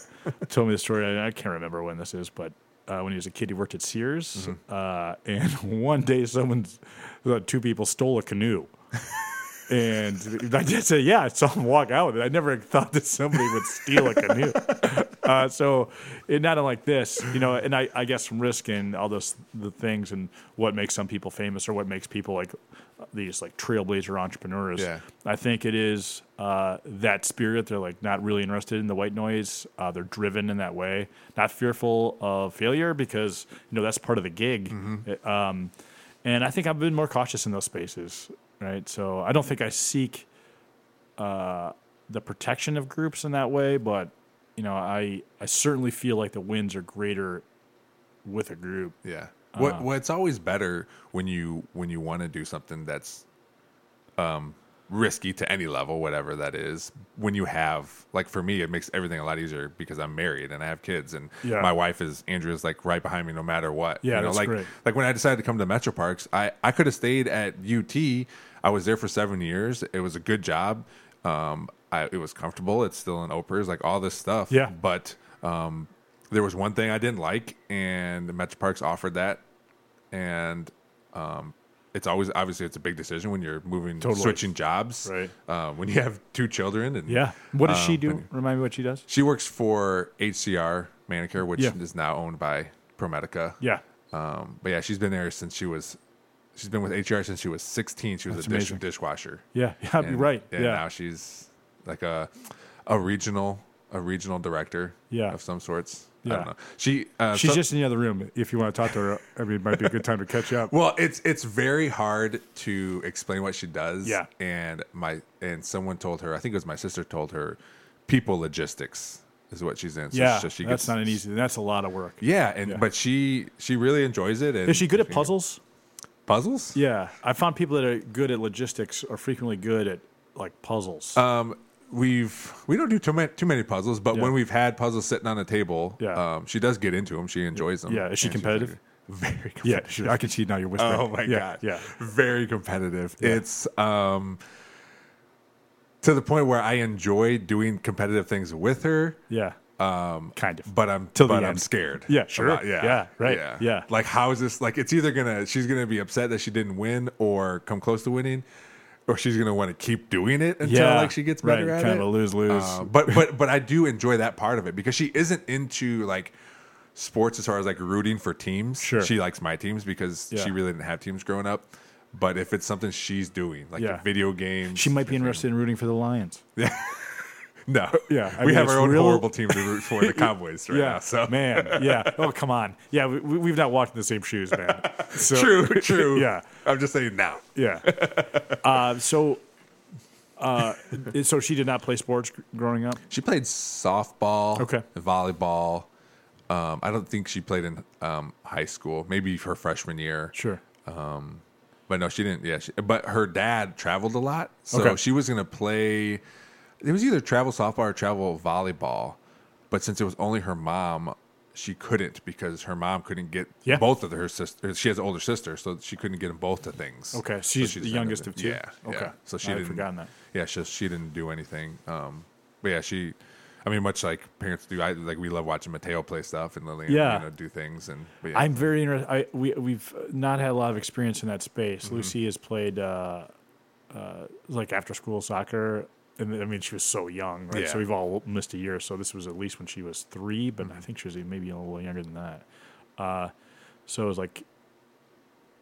told me the story. and I can't remember when this is, but uh, when he was a kid, he worked at Sears, uh, and [LAUGHS] one day someone, uh, two people stole a canoe. And I did say, "Yeah, I saw him walk out with it. I never thought that somebody would steal a canoe." [LAUGHS] uh, so, it, not unlike this, you know. And I, I guess from risk and all those the things and what makes some people famous or what makes people like these like trailblazer entrepreneurs. Yeah. I think it is uh, that spirit. They're like not really interested in the white noise. Uh, they're driven in that way, not fearful of failure because you know that's part of the gig. It- um, and I think I've been more cautious in those spaces, right? So I don't think I seek uh, the protection of groups in that way, but you know, I I certainly feel like the wins are greater with a group. Yeah. Uh. What well, it's always better when you when you want to do something that's um risky to any level, whatever that is. When you have like for me, it makes everything a lot easier because I'm married and I have kids, and Yeah. my wife is Andrea's like right behind me no matter what. Yeah, you know, that's like great. like when I decided to come to Metro Parks, I I could have stayed at UT. I was there for seven years. It was a good job. Um, I, it was comfortable. It's still in Oprah's, like all this stuff. Yeah. but um, there was one thing I didn't like, and Metro Parks offered that, and um, it's always obviously it's a big decision when you're moving, Totally. switching jobs, Right. Uh, when you have two children, and Yeah. What does she um, do? Remind me what she does. She works for HCR ManorCare, which Yeah. is now owned by ProMedica. Yeah. Um, but yeah, she's been there since she was. She's been with HR since she was 16. She was That's a dish, dishwasher. Yeah. Yeah. And- right. And yeah. now she's like a a regional a regional director Yeah. of some sorts. Yeah. I don't know. She uh, She's so- just in the other room. If you want to talk to her, I mean, it might be a good time to catch up. [LAUGHS] well, it's it's very hard to explain what she does. Yeah. and my and someone told her. I think it was my sister told her, people logistics is what she's in. So yeah, so she that's gets- not an easy. That's a lot of work. Yeah, and Yeah. but she she really enjoys it. And Is she good at puzzles? Puzzles? Yeah, I found people that are good at logistics are frequently good at like puzzles. Um, we've we don't do too many too many puzzles, but Yeah. when we've had puzzles sitting on the table, Yeah. um, she does get into them. She enjoys them. Yeah, is she And she's competitive? Very [LAUGHS] competitive. yeah, I can see now you're whispering. Oh my yeah, god. Yeah, Very competitive. It's um to the point where I enjoy doing competitive things with her, yeah. Um, kind of. but I'm Till but I'm scared. Yeah, sure. yeah. Yeah, right. Yeah. yeah, Like how is this like it's either gonna she's gonna be upset that she didn't win or come close to winning, or she's gonna want to keep doing it until yeah, like she gets better right, at kind it. of lose lose. Uh, but but but I do enjoy that part of it because she isn't into like sports as far as like rooting for teams. Sure. She likes my teams because Yeah. she really didn't have teams growing up. But if it's something she's doing, like Yeah. video games, she might be interested in rooting for the Lions. [LAUGHS] [LAUGHS] No, Yeah, I we mean, have our own real- horrible team to root for, the [LAUGHS] Cowboys, right yeah, now. So man, yeah. [LAUGHS] Oh, come on. Yeah, we, we've not walked in the same shoes, man. So, true, true. Yeah, I'm just saying now. yeah. Uh, so, uh, so she did not play sports growing up. She played softball, Okay. volleyball. Um, I don't think she played in um, high school. Maybe her freshman year. Sure. But no, she didn't. Yeah, she, but her dad traveled a lot, so Okay. she was going to play. It was either travel softball or travel volleyball, but since it was only her mom, she couldn't because her mom couldn't get Yeah. both of her sisters. She has an older sister, so she couldn't get them both to things. Okay, So she's she the youngest of two? Yeah. Okay. yeah. So she I didn't. forgotten that. Yeah, she she didn't do anything. Um, but yeah, she. I mean, much like parents do. I like we love watching Mateo play stuff and Lillian, Yeah. you know, do things and. Yeah. I'm very interested. I we we've not had a lot of experience in that space. Mm-hmm. Lucy has played uh, uh, like after school soccer, and I mean she was so young, right? Yeah. So we've all missed a year. So this was at least when she was three, but Mm-hmm. I think she was maybe a little younger than that. Uh, so it was like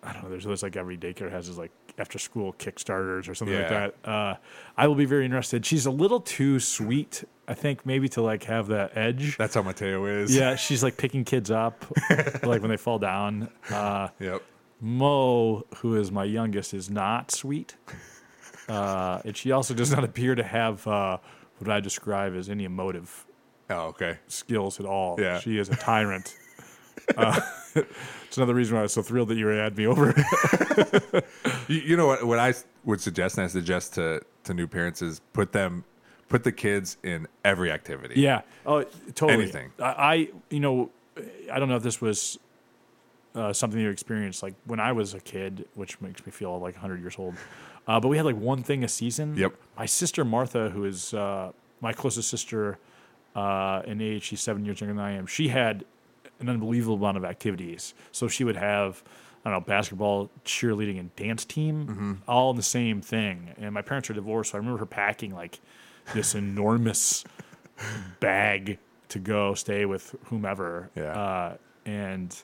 I don't know. There's, there's like every daycare has this like after school Kickstarters or something like that. Uh, I will be very interested. She's a little too sweet, I think, maybe to like have that edge. That's how Mateo is. Yeah, [LAUGHS] she's like picking kids up, like when they fall down. Uh, Yep. Mo, who is my youngest, is not sweet, uh, and she also does not appear to have uh, what I describe as any emotive Oh, okay. skills at all. Yeah. she is a tyrant. [LAUGHS] uh, [LAUGHS] it's another reason why I was so thrilled that you had me over. [LAUGHS] You, you know what? What I would suggest, and I suggest to to new parents is put them, put the kids in every activity. Yeah. Oh, totally. Anything. I, I you know, I don't know if this was uh, something you experienced like when I was a kid, which makes me feel like 100 years old. Uh, but we had like one thing a season. Yep. My sister Martha, who is uh, my closest sister uh, in age, she's seven years younger than I am. She had an unbelievable amount of activities. So she would have. I don't know, basketball, cheerleading, and dance team, Mm-hmm. all in the same thing. And my parents are divorced, so I remember her packing like this enormous [LAUGHS] bag to go stay with whomever. Yeah. Uh, and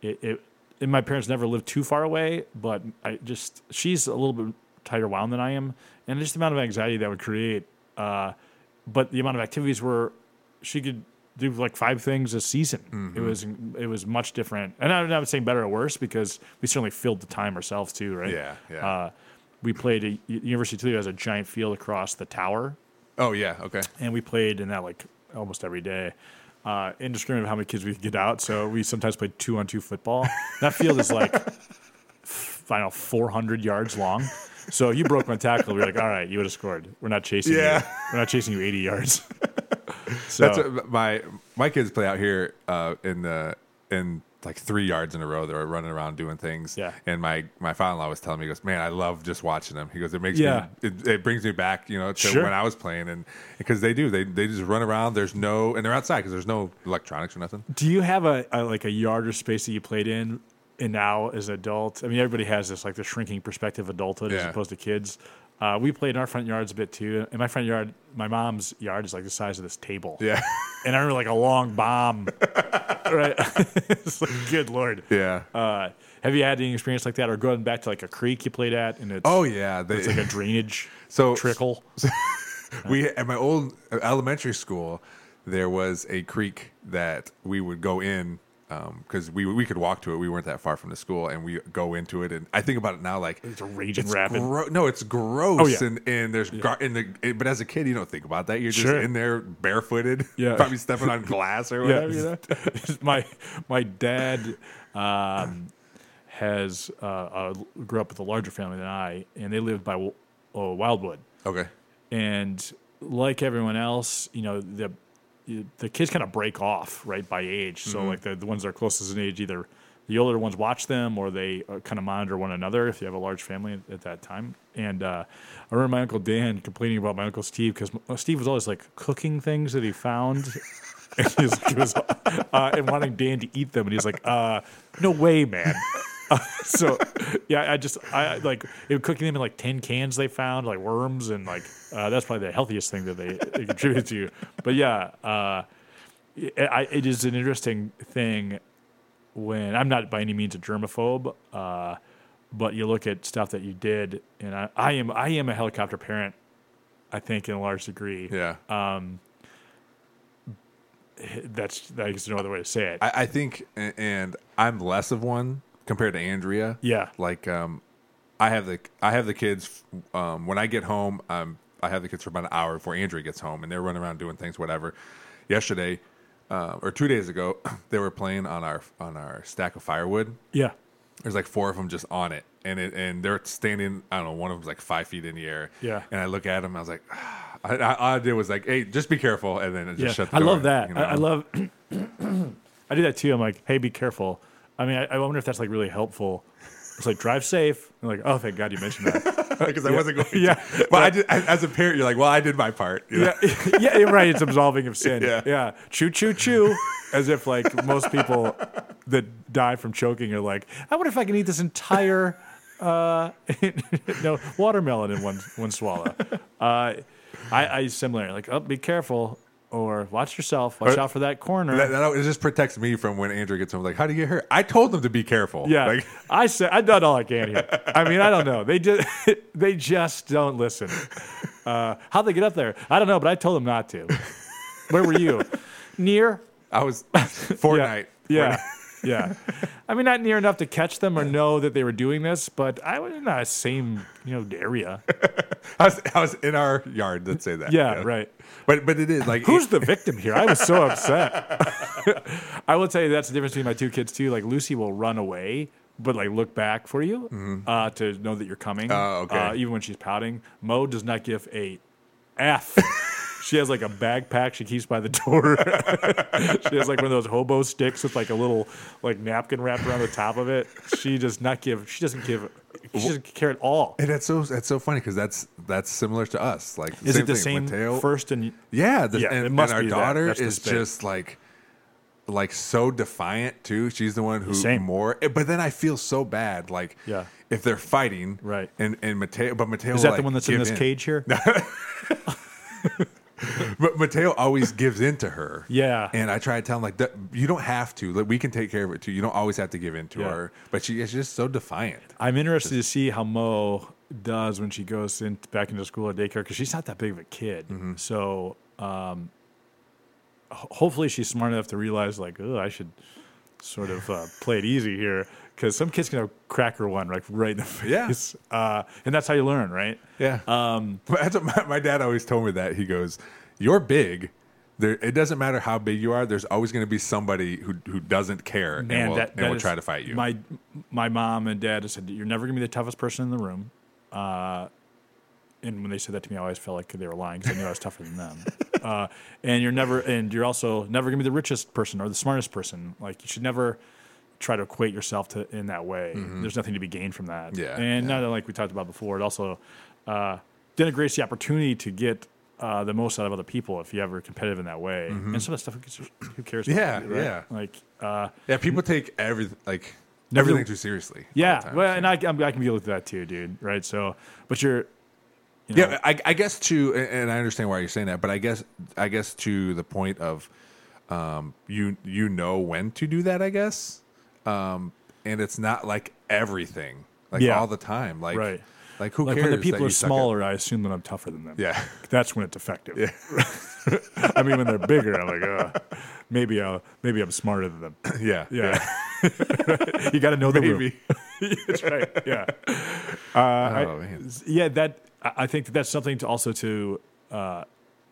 it, it, and my parents never lived too far away, but I just, she's a little bit tighter wound than I am. And just the amount of anxiety that would create. Uh, but the amount of activities were, she could do like five things a season. Mm-hmm. It was, it was much different. And I'm not saying better or worse because we certainly filled the time ourselves too, right? Yeah, yeah. Uh, we played at University of Toledo has a giant field across the tower Oh yeah. Okay. and we played in that like almost every day. Uh, indiscriminate of how many kids we could get out, so we sometimes played two on two football. That field is like, [LAUGHS] I don't know, four hundred yards long. So you broke my tackle. We were like, all right, you would have scored. We're not chasing Yeah. you. We're not chasing you eighty yards. [LAUGHS] so That's what my my kids play out here uh, in the in like three yards in a row. They're running around doing things. Yeah. And my my father in law was telling me, he goes, "Man, I love just watching them." He goes, "It makes Yeah. me it, it brings me back, you know, to Sure. when I was playing." And because they do, they they just run around. There's no and they're outside because there's no electronics or nothing. Do you have a, a like a yard or space that you played in, and now as an adult? I mean, everybody has this like the shrinking perspective of adulthood as opposed to kids. Uh, we played in our front yards a bit too. In my front yard, my mom's yard is like the size of this table. Yeah. [LAUGHS] and I remember like a long bomb. [LAUGHS] right, [LAUGHS] it's like good lord. yeah. Uh, have you had any experience like that, or going back to like a creek you played at, and it's oh yeah. They, it's like a drainage so trickle? we at my old elementary school, there was a creek that we would go in because we we could walk to it. We weren't that far from the school, and we go into it. And I think about it now, like It's a raging it's rapid. gro- no, it's gross. Oh, yeah. And and there's gar- in the but as a kid, you don't think about that. You're just Sure. in there barefooted, [LAUGHS] Yeah. probably stepping on glass or [LAUGHS] whatever. You [LAUGHS] know? my my dad um, has uh, uh, grew up with a larger family than I, and they lived by uh, Wildwood. Okay. And like everyone else, you know the the kids kind of break off right by age. So like the, the ones that are closest in age, either the older ones watch them or they uh, kind of monitor one another if you have a large family at, at that time. And uh, I remember my uncle Dan complaining about my uncle Steve because Steve was always like cooking things that he found. [LAUGHS] and he was, he was uh, and wanting Dan to eat them, and he's like, uh, "No way, man!" Uh, [LAUGHS] so, yeah, I just I like it would cooking them in like tin cans they found like worms, and like uh, that's probably the healthiest thing that they, they contribute to. But yeah, uh, it, I, it is an interesting thing when I'm not by any means a germaphobe, uh, but you look at stuff that you did, and I, I am I am a helicopter parent. I think in a large degree. Yeah. That's I guess no other way to say it. I, I think, and I'm less of one compared to Andrea. Yeah. Like, um, I have the I have the kids. Um, when I get home, um, I have the kids for about an hour before Andrea gets home, and they're running around doing things, whatever. Yesterday, uh, or two days ago, [CLEARS THROAT] they were playing on our on our stack of firewood. yeah. There's like four of them just on it, and it, and they're standing. I don't know. One of them's like five feet in the air. Yeah. And I look at them. I was like, [SIGHS] I, I, all I did was like, hey, just be careful, and then it just Yeah, shut. The I door, love that. you I, I love. [CLEARS THROAT] I do that too. I'm like, hey, be careful. I mean, I, I wonder if that's like really helpful. It's like drive safe. I'm like, oh, thank God you mentioned that. [LAUGHS] because I wasn't going. Yeah. to. but I did. As a parent, you're like, well, I did my part. you know? yeah, [LAUGHS] yeah, you're right. It's absolving of sin. Yeah. yeah. Chew, choo, choo. As if like most people that die from choking are like, I wonder if I can eat this entire uh, [LAUGHS] no watermelon in one one swallow. Uh, I, I similar like, oh, be careful. Or watch yourself. Watch Or- out for that corner. That, that it just protects me from when Andrea gets home. Like, how do you get hurt? I told them to be careful. Yeah, Like, I said I've done all I can here. [LAUGHS] I mean, I don't know. They just [LAUGHS] they just don't listen. Uh, how they get up there, I don't know. But I told them not to. Where were you? [LAUGHS] Near? I was Fortnite. Yeah, yeah. I mean, not near enough to catch them or know that they were doing this, but I was in the same you know area. I was, I was in our yard. Let's say that. Yeah, right. But but it is like Who's the victim here? I was so [LAUGHS] upset. [LAUGHS] I will tell you that's the difference between my two kids too. Like Lucy will run away, but like look back for you uh, to know that you're coming. Oh, okay. Uh, even when she's pouting, Mo does not give a f. [LAUGHS] she has like a backpack she keeps by the door. she has like one of those hobo sticks with like a little like napkin wrapped around the top of it. She does not give. She doesn't give. She doesn't care at all. And that's so that's so funny because that's that's similar to us. Like Is it the thing. same Mateo, first and Yeah, the, Yeah, and, it must and our be daughter That's is just like like so defiant too. She's the one who Same. more. eh, But then I feel so bad. Like Yeah. if they're fighting, Right. And and Mateo, but Mateo is that like, the one that's in give this cage here? [LAUGHS] [LAUGHS] [LAUGHS] But Mateo always gives in to her. Yeah. And I try to tell him like you don't have to. Like we can take care of it too. You don't always have to give in to Yeah. her. But she is just so defiant. I'm interested to see how Mo does when she goes in back into school or daycare because she's not that big of a kid. Mm-hmm. So um, hopefully she's smart enough to realize like, oh, I should sort of uh, play it easy here because some kids can have cracker one like right in the [LAUGHS] Yeah. face. Uh, and that's how you learn, right? Yeah. Um, [LAUGHS] that's what my, my dad always told me that. He goes, You're big. There, it doesn't matter how big you are. There's always going to be somebody who, who doesn't care and, will, that, and will try to fight you. My my mom and dad said you're never gonna be the toughest person in the room. Uh, and when they said that to me, I always felt like they were lying because I knew I was tougher than them. [LAUGHS] Uh, and you're never, and you're also never gonna be the richest person or the smartest person. Like you should never try to equate yourself to in that way. There's nothing to be gained from that. Mm-hmm. Yeah, and yeah. not like we talked about before, it also uh, denigrates the opportunity to get. Uh, the most out of other people if you ever competitive in that way, and some of the stuff who cares-? Mm-hmm. Yeah, about, right? yeah. Like, uh, yeah, people take everything like everything too seriously. yeah, time. well, and I, I can deal with that too, dude. Right? So, but you're, you know, yeah, I, I guess to and- and I understand why you're saying that, but I guess I guess to the point of um, you you know when to do that. I guess, um, and it's not like everything, like Yeah. all the time. Like right. Like who like cares? when the people are smaller, I assume that I'm tougher than them. Yeah. [LAUGHS] that's when it's effective. Yeah. [LAUGHS] I mean, when they're bigger, I'm like, uh, maybe I'll, maybe I'm smarter than them. [CLEARS THROAT] Yeah. Yeah, [LAUGHS] you got to know the room. Maybe. That's right. Yeah. Uh, I- Oh, man. yeah, that I I think that that's something to also to. Uh,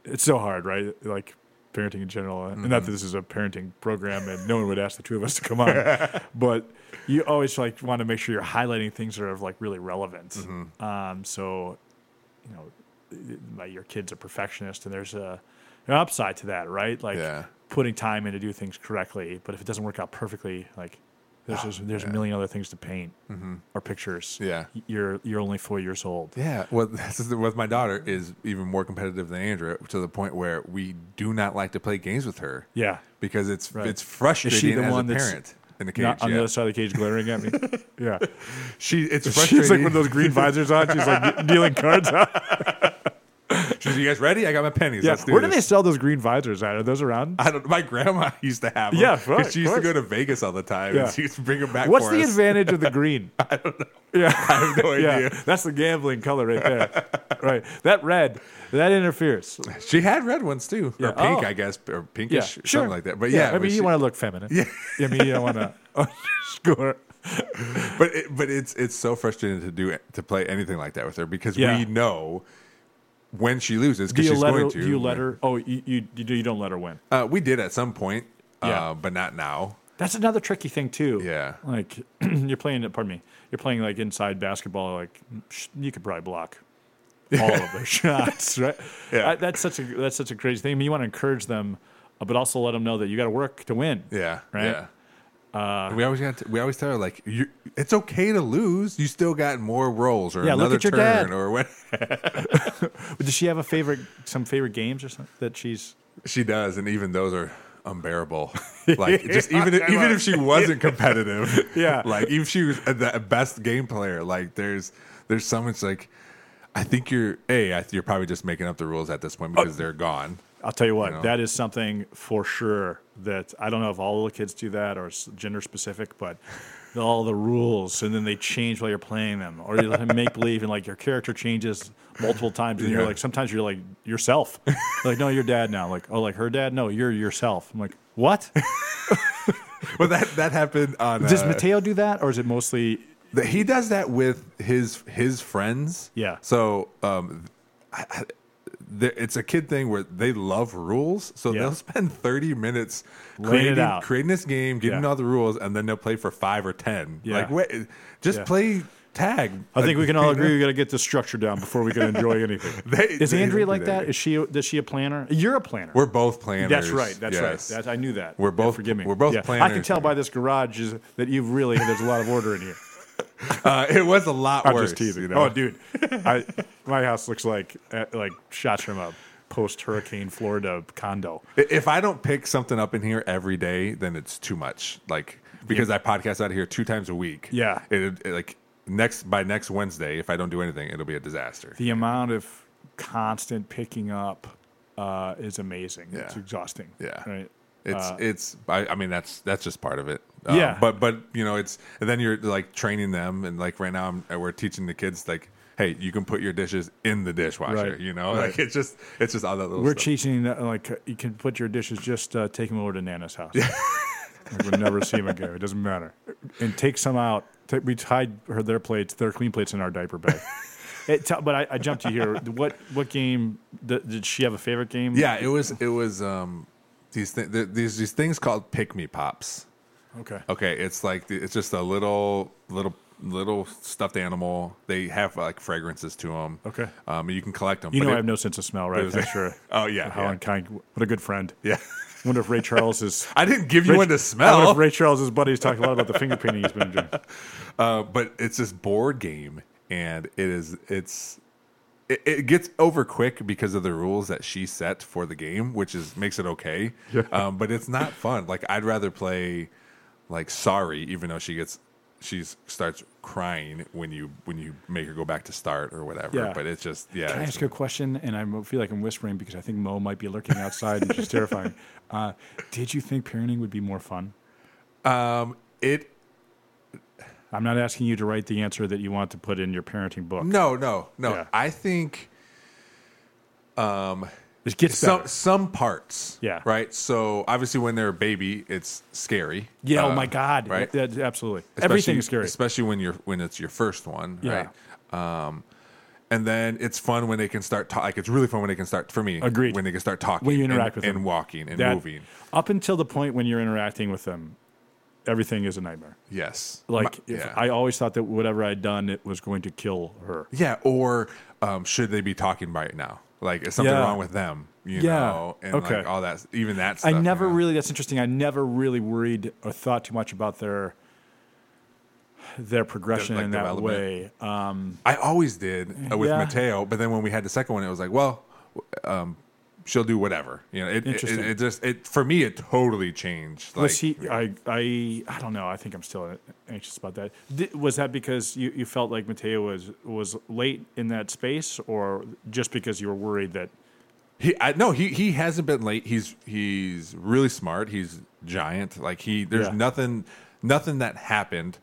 it's so hard, right? Like parenting in general, and Mm-hmm. not that this is a parenting program, and no one would ask the two of us to come on, [LAUGHS] but you always like want to make sure you're highlighting things that are like really relevant. Mm-hmm. Um, so, you know, like your kid's a perfectionist, and there's a an upside to that, right? Like Yeah. putting time in to do things correctly, but if it doesn't work out perfectly, like there's ah, just, there's a million other things to paint mm-hmm. or pictures. Yeah. you're you're only four years old. Yeah, well, [LAUGHS] with my daughter is even more competitive than Andrea to the point where we do not like to play games with her Yeah, because it's Right. it's frustrating Is she the as one a that's parent in the cage. not on the other side of the cage glaring at me. [LAUGHS] yeah, She it's frustrating. [LAUGHS] she's like with those green visors on. She's like dealing cards. [LAUGHS] She's, you guys ready? I got my pennies. Yeah, Let's do where do this. they sell those green visors at? Are those around? I don't. My grandma [LAUGHS] used to have them. Yeah, 'cause she used to go course. to Vegas all the time. Yeah. And she used to bring them back. What's for the us. advantage of the [LAUGHS] green? I don't know. Yeah, I have no yeah, idea. that's the gambling color right there. right, that red that interferes. She had red ones too, Yeah. or pink, Oh. I guess, or Yeah, pinkish, sure, something like that. But yeah, I but mean, she- you want to look feminine. Yeah, I mean, you don't want to oh, underscore. but it, but it's it's so frustrating to do to play anything like that with her because Yeah. we know when she loses because she's let her? going to. Do you let her? Oh, you you, you don't let her win. Uh, we did at some point, Yeah. uh, but not now. That's another tricky thing too. Yeah. like [CLEARS THROAT] you're playing. Pardon me. You're playing like inside basketball. Like you could probably block [LAUGHS] all of their shots, [LAUGHS] right? Yeah. I- that's such a that's such a crazy thing. I mean, you want to encourage them, uh, but also let them know that you got to work to win. Yeah, Right? Yeah. Uh, we always got. To, we always tell her like, you, it's okay to lose. You still got more rolls or Yeah, look another at your turn dad. or what. [LAUGHS] Does she have a favorite? Some favorite games or something that she's? She does, and even those are unbearable. [LAUGHS] Like just even if, even if she wasn't competitive, [LAUGHS] Yeah. Like even if she was the best game player, like there's there's someone that's like, I think you're a you're probably just making up the rules at this point Oh. because they're gone. I'll tell you what, know? that is something for sure that I don't know if all the kids do that or it's gender specific, but all the rules and then they change while you're playing them, or you make believe and like your character changes multiple times, and you're like sometimes you're like yourself, like no, you're dad now, like oh, like her dad, no, you're yourself. I'm like what? [LAUGHS] well that that happened on. Does uh, Mateo do that, or is it mostly? He does that with his his friends. Yeah. So um, I, I, it's a kid thing where they love rules, so Yeah. they'll spend thirty minutes Laying it creating out. creating this game, getting Yeah. all the rules, and then they'll play for five or ten. Yeah. Like wait, just Yeah. play tag. I think we can all [LAUGHS] agree we got to get the structure down before we can enjoy anything. [LAUGHS] They- is they Andrea like that. that? Is she? Is she a planner? You're a planner. We're both planners. That's right. That's yes. right. That, I knew that. We're Yeah, both- forgive me. we're both planners. I can tell by this garage is that you've really there's a lot of order in here. [LAUGHS] Uh, it was a lot I'm worse. just teasing. you know? Oh, dude, [LAUGHS] I, my house looks like uh, like shots from a post Hurricane Florida condo. If I don't pick something up in here every day, then it's too much. Like because I podcast out of here two times a week. Yeah. It, it- like next by next Wednesday, if I don't do anything, it'll be a disaster. The amount of constant picking up uh, is amazing. Yeah. It's exhausting. Yeah. Right. It's Uh, it's I, I mean that's that's just part of it. Um, Yeah. But but you know it's and then you're like training them and like right now I'm, we're teaching the kids like hey you can put your dishes in the dishwasher Right. you know Right. like it's just it's just all that little We're stuff. teaching uh, like uh, you can put your dishes. Just uh, take them over to Nana's house. [LAUGHS] like we'll never see them again. It doesn't matter. And take some out. We hide her their plates, their clean plates in our diaper bag. [LAUGHS] It, t- but I, I jumped to here. What what game did, did she have a favorite game? Yeah, it was it was um these th- th- these these things called Pikmi Pops. Okay. Okay, it's like it's just a little little little stuffed animal. They have like fragrances to them. Okay. um, you can collect them. You know I have no sense of smell, right? Thanks for [LAUGHS] Oh, yeah, how yeah. unkind. What a good friend. yeah. wonder if Ray [LAUGHS] Charles is. I didn't give you Ray- one to I wonder smell. if Ray Charles' buddies talking a lot about the finger [LAUGHS] painting he's been doing. Uh, but it's this board game, and it is it's it, it gets over quick because of the rules that she set for the game, which is makes it okay. Um, but it's not fun. Like I'd rather play like sorry, even though she gets she starts crying when you when you make her go back to start or whatever. Yeah. But it's just yeah. Can I ask you a question? And I feel like I'm whispering because I think Mo might be lurking outside, and she's [LAUGHS] terrifying. Uh, did you think parenting would be more fun? Um, it I'm not asking you to write the answer that you want to put in your parenting book. No, no, no. Yeah. I think It gets some better. some parts. Yeah. Right. So obviously, when they're a baby, it's scary. Yeah. oh Uh, my God. Right. That- absolutely. Everything is scary. especially when you're when it's your first one. Yeah. Right. Um, and then it's fun when they can start ta- like it's really fun when they can start for me. Agreed. When they can start talking, When you and- interact with and walking and That- moving. Up until the point when you're interacting with them, everything is a nightmare. Yes. Like My- if yeah. I always thought that whatever I'd done, it was going to kill her. Yeah, or um, should they be talking right now? Like, is something Yeah. wrong with them? You Yeah. know, and Okay. like all that, even that. I never you know? really. That's interesting. I never really worried or thought too much about their their progression like, in that way. Um, I always did uh, with Yeah. Mateo, but then when we had the second one, it was like, well, um, she'll do whatever. You know, it, it, Interesting. it, it just it for me, it totally changed. Like, was he? I, I I don't know. I think I'm still anxious about that. Did, was that because you, you felt like Mateo was was late in that space, or just because you were worried that? He I, no, he he hasn't been late. He's he's really smart. He's giant. Like he, there's Yeah. nothing nothing that happened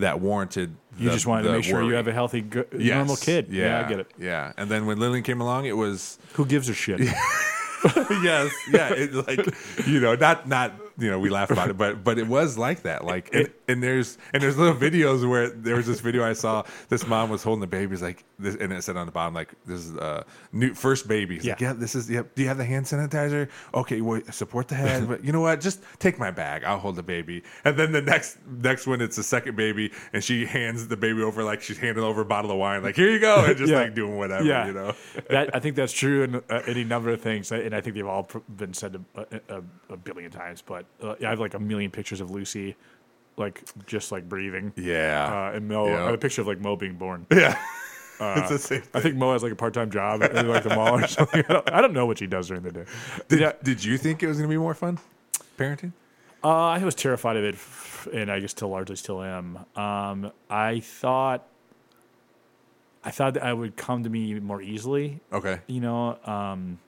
that warranted. You just wanted to make sure you have a healthy, Yes. normal kid. Yeah, I get it. Yeah, and then when Lillian came along, it was Who gives a shit? [LAUGHS] yes, yeah, it, like you know, not not you know, we laugh about it, but but it was like that. Like, and, and there's and there's little videos where there was this video I saw. This mom was holding the baby, it's like this, and it said on the bottom like this is uh new first baby. It's like, Yeah. yeah, this is. Yeah, do you have the hand sanitizer? Okay, well, support the head. But you know what? Just take my bag. I'll hold the baby. And then the next next one, it's the second baby, and she hands the baby over like she's handing over a bottle of wine. Like here you go, and just Yeah. like doing whatever. yeah, you know. [LAUGHS] that I think that's true in uh, any number of things, and I think they've all pr- been said a, a, a billion times. But uh, I have like a million pictures of Lucy, like just like breathing. Yeah. Uh, and Mo, Yeah. Have a picture of like Mo being born. yeah. It's the same. I think Mo has like a part time job at like the mall or [LAUGHS] something. I don't, I don't know what she does during the day. Did, Yeah. did you think it was going to be more fun parenting? Uh, I was terrified of it, and I guess still largely still am. Um, I thought, I thought that I would come to me more easily. Okay. You know, um,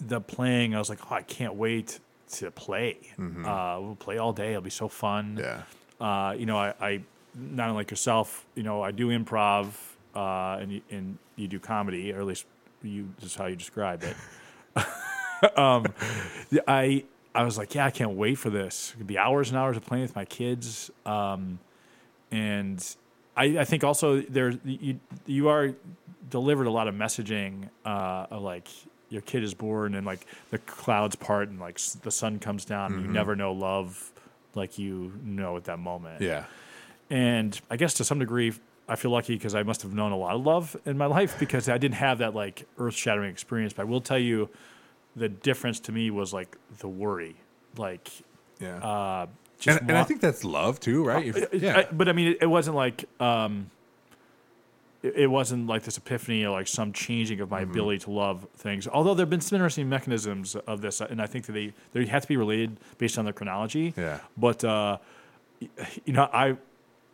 the playing. I was like, oh, I can't wait to play. Uh, we'll play all day. It'll be so fun. Yeah. Uh, you know, I, I not unlike yourself. You know, I do improv, uh, and you, and you do comedy, or at least you just how you describe it. [LAUGHS] um, I I was like, yeah, I can't wait for this. It'd be hours and hours of playing with my kids, um, and I, I think also there you you are delivered a lot of messaging uh, of like your kid is born and like the clouds part and like the sun comes down and you never know love like you know at that moment. Yeah. And I guess to some degree, I feel lucky because I must have known a lot of love in my [LAUGHS] life because I didn't have that like earth shattering experience. But I will tell you, the difference to me was like the worry, like Yeah. uh, just and, and I think that's love too, right? If- it- yeah. I- but I mean, it, it wasn't like um, it, it wasn't like this epiphany or like some changing of my Mm-hmm. ability to love things. Although there have been some interesting mechanisms of this, and I think that they they have to be related based on their chronology. Yeah. But uh, you know, I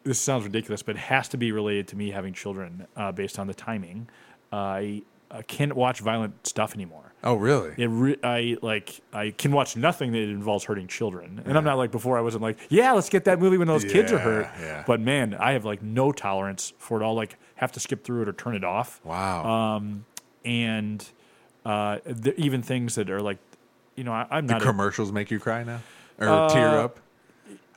this sounds ridiculous, but it has to be related to me having children uh, based on the timing. I, I can't watch violent stuff anymore. oh, really? It re- I like I can watch nothing that involves hurting children, and I'm not like before. I wasn't like, yeah, let's get that movie when those kids are hurt. yeah. But man, I have like no tolerance for it all. Like have to skip through it or turn it off. Wow. And uh, even things that are like, you know, I, I'm Do not. a- commercials make you cry now or Uh, tear up?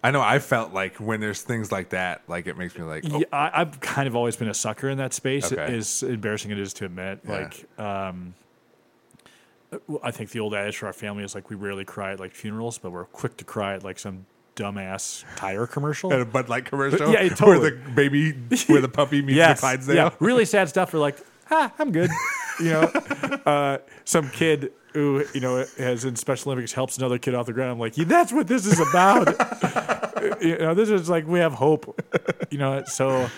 I know I felt like when there's things like that, like it makes me like, oh, Yeah, I, I've kind of always been a sucker in that space. Okay. As embarrassing it is to admit, Yeah. like, um, I think the old adage for our family is like we rarely cry at like funerals, but we're quick to cry at like some dumbass tire commercial. At a Bud Light commercial Yeah, [LAUGHS] totally. where the baby, where the puppy meets yes, the Clydesdale. yeah, really sad stuff. We're like, ah, I'm good. [LAUGHS] You know, uh, some kid who you know has in Special Olympics helps another kid off the ground. I'm like, yeah, that's what this is about. [LAUGHS] you know, this is like we have hope. You know, so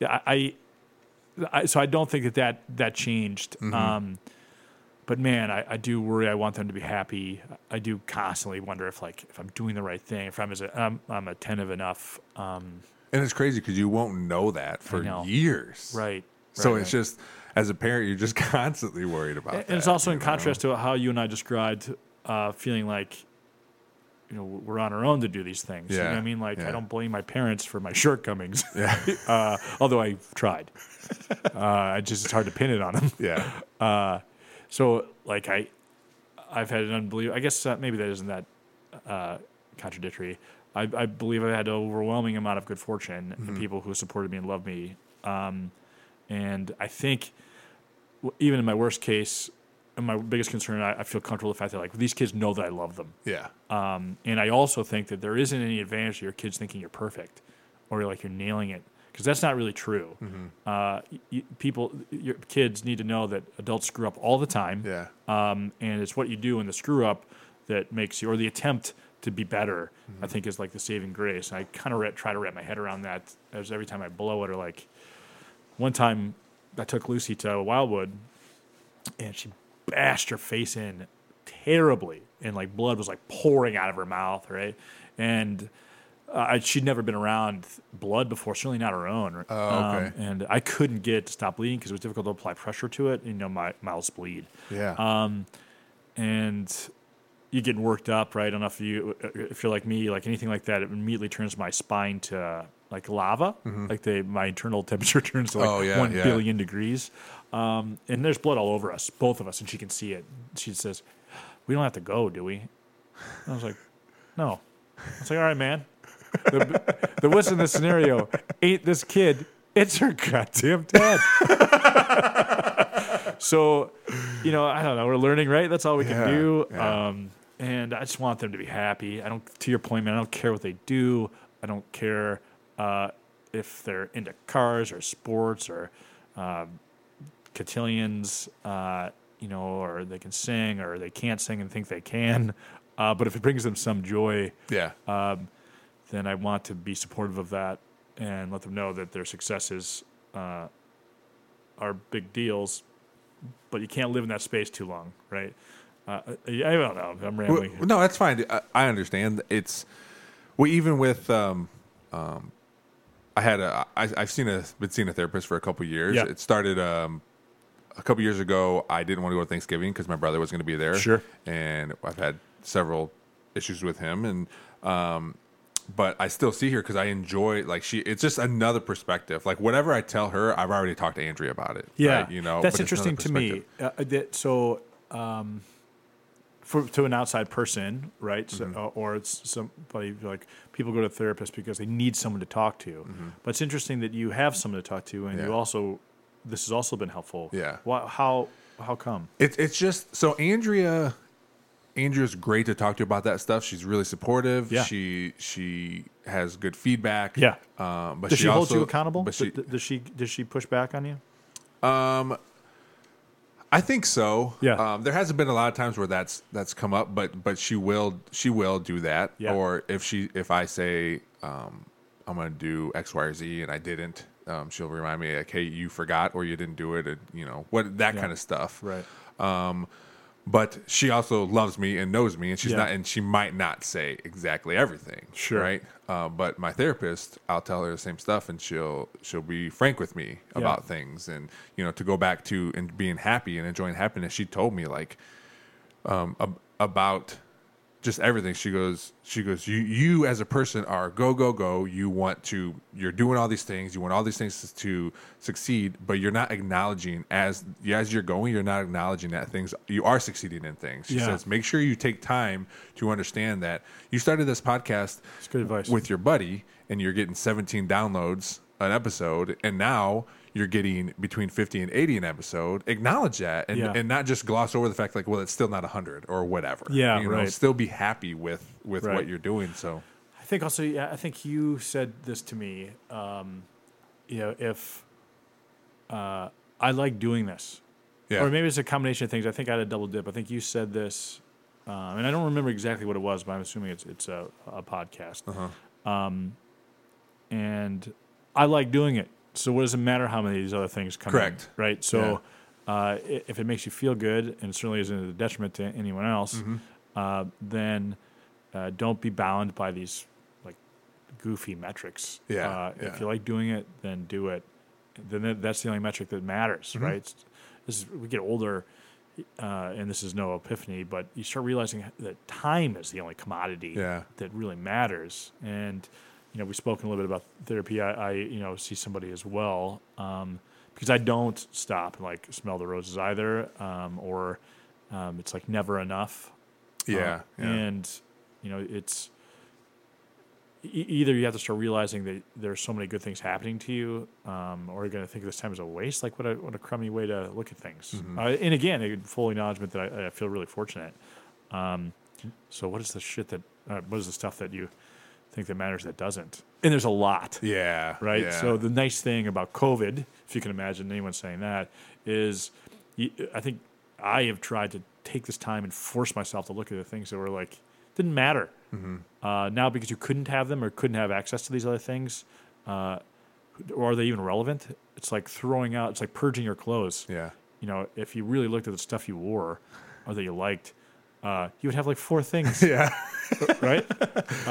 yeah, I, I so I don't think that that that changed. Um, but man, I, I do worry. I want them to be happy. I do constantly wonder if like if I'm doing the right thing, if I'm as a, I'm, I'm attentive enough. Um, And it's crazy because you won't know that for know. years. right. So right, it's right. just, as a parent, you're just [LAUGHS] constantly worried about And that. it's also in know? contrast to how you and I described uh, feeling like you know we're on our own to do these things. You know Yeah, I mean? Like yeah. I don't blame my parents for my [LAUGHS] shortcomings. [LAUGHS] Yeah. uh, although I tried. uh, I just it's hard to pin it on them. Yeah. So like I, I've had an unbelievable. I guess uh, maybe that isn't that uh, contradictory. I, I believe I've had an overwhelming amount of good fortune and people who supported me and loved me. Um, and I think even in my worst case, and my biggest concern, I, I feel comfortable with the fact that like these kids know that I love them. Yeah. Um, and I also think that there isn't any advantage to your kids thinking you're perfect or like you're nailing it because that's not really true. Uh, y- y- people, your kids need to know that adults screw up all the time. Yeah. Um, and it's what you do in the screw up that makes you, or the attempt to be better, I think is like the saving grace. And I kind of try to wrap my head around that as every time I blow it or like one time I took Lucy to Wildwood and she bashed her face in terribly and like blood was like pouring out of her mouth right and uh, she'd never been around blood before certainly not her own Oh, okay. Um, and i couldn't get it to stop bleeding because it was difficult to apply pressure to it you know my mouths bleed Yeah. um, and you getting worked up, right? I don't know if you if you're like me, like anything like that, it immediately turns my spine to like lava. Like the my internal [LAUGHS] temperature turns to like Mm-hmm. Oh, yeah, one yeah. billion degrees. Um, and there's blood all over us, both of us, and she can see it. She says, "We don't have to go, do we?" I was like, "No." I was like, "All right, man." The, the what's in this scenario ain't this kid. It's her goddamn dad. [LAUGHS] so, you know, I don't know. We're learning, right? That's all we Yeah, can do. Um, and I just want them to be happy. I don't, to your point, man, I don't care what they do. I don't care uh, if they're into cars or sports or um, cotillions, uh, you know, or they can sing or they can't sing and think they can. [LAUGHS] Uh, but if it brings them some joy, yeah. um, then I want to be supportive of that and let them know that their successes uh, are big deals. But you can't live in that space too long, right? Uh, I don't know. I'm Well, rambling. no, that's fine. I, I understand. It's well, even with um, um, I had a I, I've seen a been seeing a therapist for a couple years. Yeah. It started um, a couple years ago. I didn't want to go to Thanksgiving because my brother was going to be there. Sure. and I've had several issues with him, and um, but I still see her because I enjoy like she. It's just another perspective. Like whatever I tell her, I've already talked to Andrea about it. Yeah, right? you know that's but it's another interesting to me. Uh, that, so, um, for to an outside person, right? So, Mm-hmm. uh, or it's somebody like people go to therapists because they need someone to talk to. But it's interesting that you have someone to talk to, and Mm-hmm. Yeah. you also this has also been helpful. Yeah. Why, how how come? It's it's just so Andrea. Andrea's great to talk to about that stuff. She's really supportive. Yeah. She she has good feedback. Yeah. Um, but Does she, hold also, you accountable? But she, Th- does she does she push back on you? I think so. Yeah. Um, there hasn't been a lot of times where that's that's come up, but but she will she will do that. Yeah. Or if she if I say um, I'm going to do X Y or Z and I didn't, um, she'll remind me like, hey, you forgot or you didn't do it, and, you know what that Yeah. kind of stuff. Right. Um, but she also loves me and knows me, and she's Yeah. not, and she might not say exactly everything. Sure. Right. Uh, but my therapist, I'll tell her the same stuff, and she'll she'll be frank with me about things, and you know, to go back to and being happy and enjoying happiness. She told me like um, ab- about just everything. She goes, she goes, you you as a person are go go go. You want to, you're doing all these things. You want all these things to succeed, but you're not acknowledging as as you're going. You're not acknowledging that things you are succeeding in things. She Yeah. says, make sure you take time to understand that you started this podcast It's good advice. with your buddy, and you're getting 17 downloads an episode, and now you're getting between 50 and 80 an episode. Acknowledge that, and, Yeah. and not just gloss over the fact like, well, it's still not 100 or whatever. Yeah, you know, right. still be happy with with Right. what you're doing. So I think also, yeah, I think you said this to me. Um, you know, if uh, I like doing this, yeah, or maybe it's a combination of things. I think I had a double dip. I think you said this, um, and I don't remember exactly what it was, but I'm assuming it's it's a, a podcast. Uh-huh. Um, and I like doing it. So what does it matter how many of these other things come? in, Correct. right? So uh, if it makes you feel good, and certainly isn't a detriment to anyone else, Mm-hmm. uh, then uh, don't be bound by these like goofy metrics. Yeah, Uh, yeah. If you like doing it, then do it. Then that's the only metric that matters, Mm-hmm. right? As we get older, uh, and this is no epiphany, but you start realizing that time is the only commodity Yeah. that really matters. And you know, we've spoken a little bit about therapy. I, I you know see somebody as well um, because I don't stop and like smell the roses either, um, or um, it's like never enough. Yeah, Uh, yeah. and you know it's e- either you have to start realizing that there's so many good things happening to you, um, or you're going to think this time is a waste. Like what a what a crummy way to look at things. Mm-hmm. Uh, and again, a full acknowledgement that I, I feel really fortunate. Um, so what is the shit that uh, what is the stuff that you think that matters that doesn't? And there's a lot yeah, right? yeah. So the nice thing about COVID, if you can imagine anyone saying that, is I think I have tried to take this time and force myself to look at the things that were like didn't matter. Mm-hmm. Uh, now because you couldn't have them or couldn't have access to these other things, uh, or are they even relevant? It's like throwing out. It's like purging your clothes. yeah, You know, if you really looked at the stuff you wore or that you liked, uh, you would have like four things [LAUGHS] yeah, right? [LAUGHS]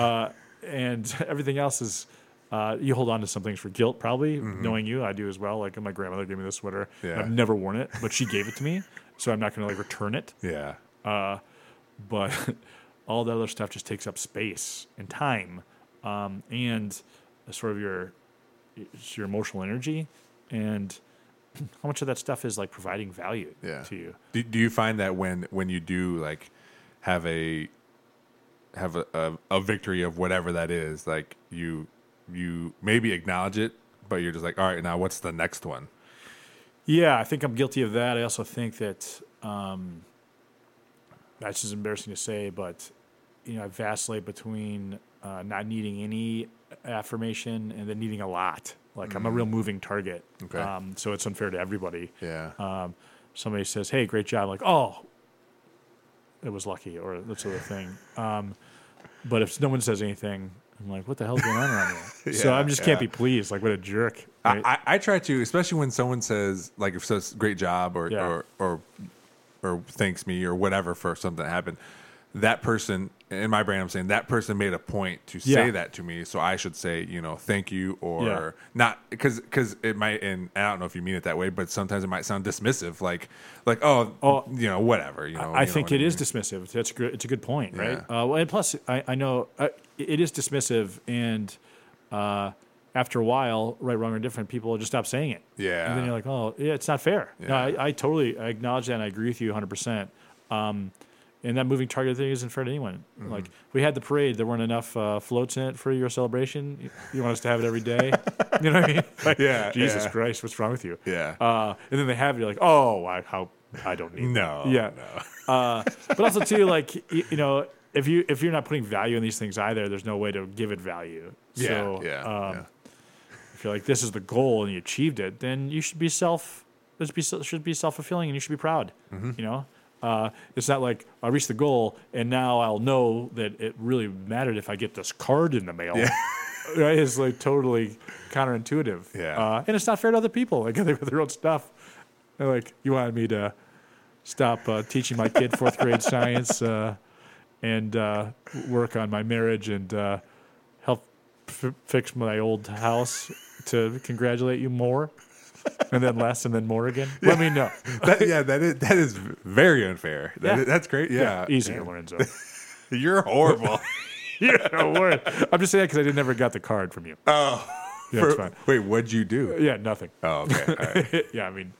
and [LAUGHS] everything else is uh, you hold on to some things for guilt, probably. Knowing you, I do as well. Like my grandmother gave me this sweater. Yeah. I've never worn it, but she gave it to me, so I'm not going to like return it. yeah, Uh, But [LAUGHS] all the other stuff just takes up space and time, um, and sort of your it's your emotional energy, and [CLEARS THROAT] how much of that stuff is like providing value yeah. to you. Do, do you find that when when you do like have a have a, a, a victory of whatever that is, like you you maybe acknowledge it, but you're just like, all right, now what's the next one? Yeah, I think I'm guilty of that. I also think that um, that's just embarrassing to say, but you know, I vacillate between uh, not needing any affirmation and then needing a lot. Like I'm a real moving target, Okay. um, so it's unfair to everybody. Yeah, Um, somebody says, "Hey, great job!" like, "Oh, it was lucky," or that sort of thing. Um, but if no one says anything, I'm like, "What the hell's going on around here?" [LAUGHS] so I just can't be pleased. Like, what a jerk! I. I, I try to, especially when someone says like if says great job or Yeah. or or or thanks me or whatever for something that happened. That person in my brain, I'm saying that person made a point to say Yeah. that to me, so I should say, you know, thank you or Yeah. not because because it might, and I don't know if you mean it that way, but sometimes it might sound dismissive, like like oh, Oh, you know, whatever, you know. I you know think what it is mean. dismissive. That's a good, it's a good point, right? Yeah. Uh, well, and plus, I, I know uh, it is dismissive, and uh, after a while, right, wrong, or different, people will just stop saying it. Yeah. and then you're like, oh, yeah, it's not fair. No, I, I totally I acknowledge that, and I agree with you 100. percent um, and that moving target thing isn't fair to anyone. Mm-hmm. Like we had the parade, there weren't enough uh, floats in it for your celebration. You, want us to have it every day? [LAUGHS] you know what I mean? Like, Yeah, Jesus yeah. Christ, what's wrong with you? Yeah. Uh, and then they have it. You're like, oh, I, how I don't need. no, Yeah. no. [LAUGHS] Uh, but also too, like you, you know, if you if you're not putting value in these things either, there's no way to give it value. Yeah, so, yeah, um, yeah. If you're like this is the goal and you achieved it, then you should be self. This be should be self fulfilling, and you should be proud. Mm-hmm. You know, uh, it's not like I reached the goal and now I'll know that it really mattered if I get this card in the mail. [LAUGHS] right? It's like totally counterintuitive. Yeah. uh, and it's not fair to other people. Like they have [LAUGHS] their own stuff. They're like you wanted me to stop uh, teaching my kid fourth grade [LAUGHS] science uh, and uh, work on my marriage and uh, help f- fix my old house to congratulate you more and then less and then more again. Let me know. That, yeah, that is that is very unfair. That Yeah. is- that's great. Yeah, easy, Lorenzo. [LAUGHS] You're horrible. [LAUGHS] yeah, worries. I'm just saying because I didn't never got the card from you. oh, Yeah, [LAUGHS] for- it's fine. wait, what'd you do? Yeah, nothing. Oh, okay. All right. yeah, I mean,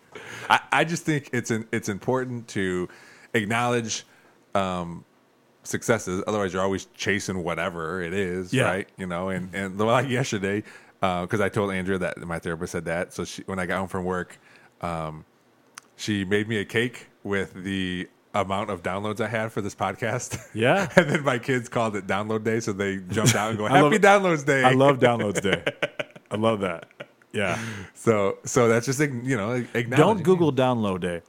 I, I just think it's an, it's important to acknowledge um, successes. Otherwise, you're always chasing whatever it is, Yeah. right? You know, and and like yesterday, because I told Andrea that my therapist said that. So she, when I got home from work, um, she made me a cake with the amount of downloads I had for this podcast. Yeah. [LAUGHS] and then my kids called it Download Day, so they jumped out and go, [LAUGHS] I love "Happy. Downloads Day!" I love downloads day. I love that. Yeah. [LAUGHS] so so that's just you know. Don't Google download day.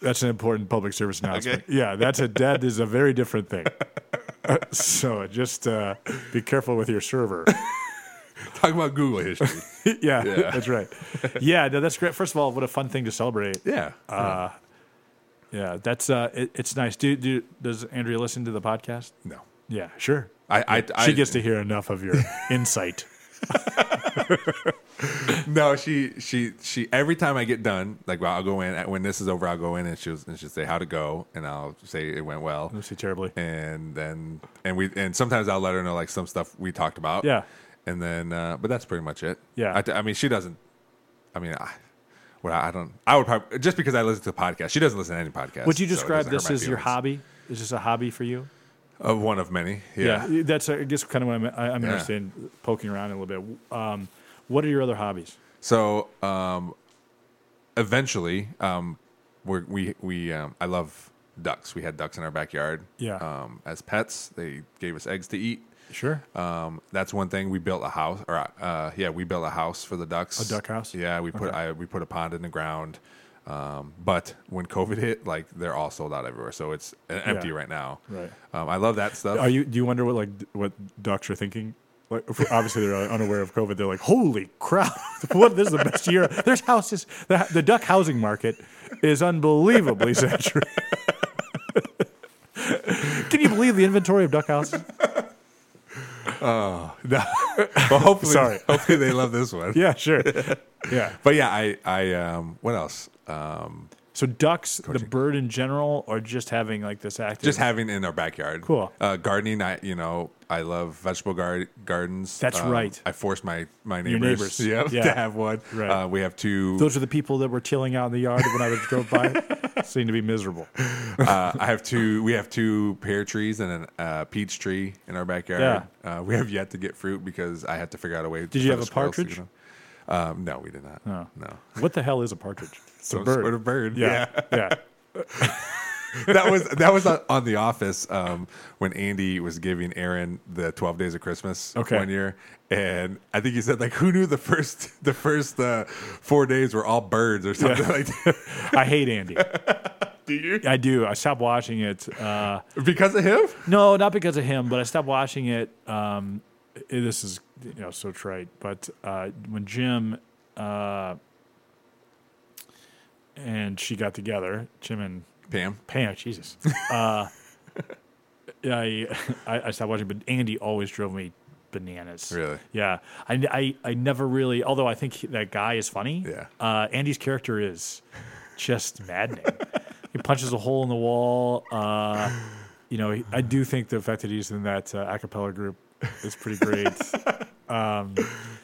That's an important public service announcement. Okay. Yeah, that's a that is a very different thing. so just uh, be careful with your server. [LAUGHS] talk about Google history. [LAUGHS] yeah, Yeah. that's right. Yeah, no, that's great. First of all, what a fun thing to celebrate. yeah. Uh, yeah, that's uh, it, it's nice. Do, do does Andrea listen to the podcast? no. Yeah, sure. I, I, I she gets to hear enough of your [LAUGHS] insight. no, she she she. Every time I get done, like well, I'll go in when this is over. I'll go in and she'll and she'll say how to go, and I'll say it went well. Lucy terribly. and then and we and sometimes I'll let her know like some stuff we talked about. Yeah. And then uh, but that's pretty much it. Yeah. I, I mean she doesn't. I mean, I, well, I don't. I would probably just because I listen to podcasts. She doesn't listen to any podcasts. Would you describe doesn't this as your hobby? Is this a hobby for you? Uh, one of many. Yeah. that's I guess kind of what I'm, I- I'm Yeah. interested in poking around a little bit. Um, what are your other hobbies? So um, eventually, um, we're, we we um, I love ducks. We had ducks in our backyard. Yeah. Um, as pets, they gave us eggs to eat. Sure. Um, that's one thing. We built a house, or uh, yeah, we built a house for the ducks. A duck house? Yeah, we put I, we put a pond in the ground. Um, but when COVID hit, like they're all sold out everywhere, so it's uh, empty Yeah. right now. Right. Um, I love that stuff. Are you? Do you wonder what like what ducks are thinking? Like, obviously, they're [LAUGHS] unaware of COVID. They're like, "Holy crap! [LAUGHS] What? This is the best year." There's houses. The, the duck housing market is unbelievably [LAUGHS] saturated. Can you believe the inventory of duck houses? [LAUGHS] Oh, no. but [LAUGHS] hopefully, Sorry. hopefully they love this one. [LAUGHS] Yeah, sure. Yeah. But yeah, I I um, what else? Um, So ducks, the bird in general, or just having like this active. just having in our backyard. Cool. Uh, gardening, I you know I love vegetable gar- gardens. That's Um, right. I forced my my neighbors, neighbors. [LAUGHS] yep, Yeah. to have one. Right. Uh, we have two. Those are the people that were tilling out in the yard when I was drove by. [LAUGHS] Seemed to be miserable. uh, I have two. We have two pear trees and a uh, peach tree in our backyard. Uh, we have yet to get fruit because I had to figure out a way. Did you have a to partridge? Um, no, we did not. Oh. No. What the hell is a partridge? [LAUGHS] It's Some sort of bird. Yeah. Yeah. [LAUGHS] that was that was on, The Office um, when Andy was giving Erin the Twelve Days of Christmas Okay. one year, and I think he said like, "Who knew the first [LAUGHS] the first uh, four days were all birds or something Yeah. like that?" I hate Andy. Do you? I do. I stopped watching it. Uh, Because of him? no, not because of him, but I stopped watching it. Um, it- this is you know so trite, but uh, when Jim uh, and she got together, Jim and Pam. Pam, Jesus. [LAUGHS] Uh, I, I I stopped watching, but Andy always drove me bananas. Really? Yeah. I, I, I never really, although I think that guy is funny. Yeah. Uh, Andy's character is just maddening. he punches a hole in the wall. Uh, you know, I do think the fact that he's in that uh, a cappella group is pretty great. [LAUGHS]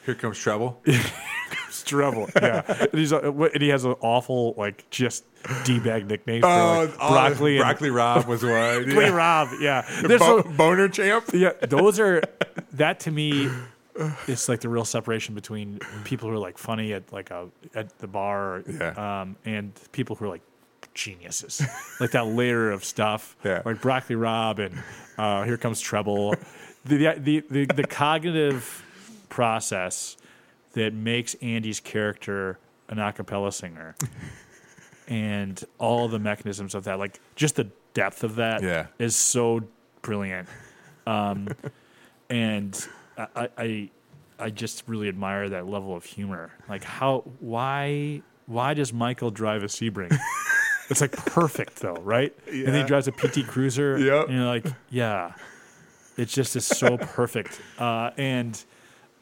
Here comes trouble. [LAUGHS] it's trouble. Yeah. [LAUGHS] and, he's, uh, and he has an awful, like, just D bag nickname for Oh, like, oh, broccoli. and, broccoli Rob was one. Broccoli Yeah. Rob. Yeah. There's Bo- boner champ. yeah, those are that to me. [SIGHS] It's like the real separation between people who are like funny at like a at the bar, Yeah. um, and people who are like geniuses, like that layer of stuff, Yeah. like broccoli Rob and uh, here comes treble, the, the the the cognitive process that makes Andy's character an a cappella singer, and all the mechanisms of that, like just the depth of that, Yeah. is so brilliant. Um, and I, I, I just really admire that level of humor. Like how, why, why does Michael drive a Sebring? it's like perfect though, right? And then he drives a PT Cruiser. Yep. And you're like, yeah, it just is so [LAUGHS] perfect. Uh, and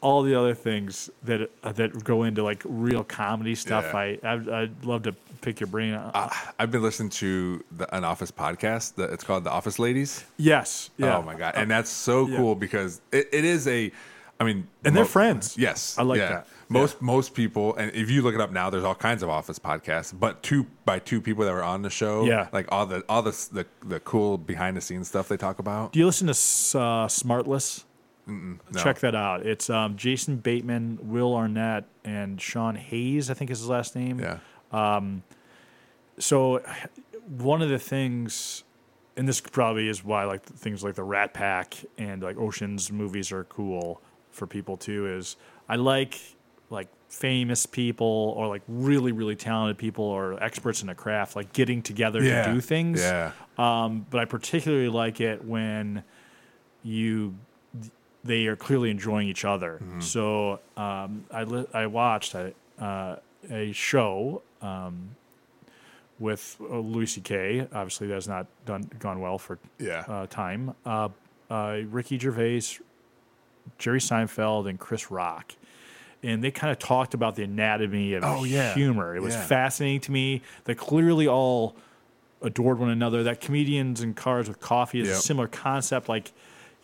all the other things that uh, that go into like real comedy stuff, Yeah. I, I'd, I'd love to pick your brain. Uh, I've been listening to the, an Office podcast. The, it's called The Office Ladies. yes. Yeah. Oh my god! And that's so yeah. cool because it, it is a. I mean, And they're friends. Yes, I like yeah. that. Most most people, and if you look it up now, there's all kinds of Office podcasts. But two by two people that were on the show. Yeah. like all the all the the, the cool behind the scenes stuff they talk about. Do you listen to uh, Smartless? No. Check that out. It's um, Jason Bateman, Will Arnett, and Sean Hayes. I think is his last name. Yeah, Um, So one of the things, and this probably is why like things like the Rat Pack and like Ocean's movies are cool for people too. Is I like like famous people or like really really talented people or experts in a craft like getting together yeah. to do things. Yeah, Um, but I particularly like it when you they are clearly enjoying each other. So um, I li- I watched a uh, a show um, with uh, Louis C.K. Obviously, that's not done gone well for yeah. uh, time. Uh, uh, Ricky Gervais, Jerry Seinfeld and Chris Rock. And they kind of talked about the anatomy of Oh, yeah. humor. It was Yeah. fascinating to me. They clearly all adored one another. That comedians and cars with coffee is a similar concept. Like,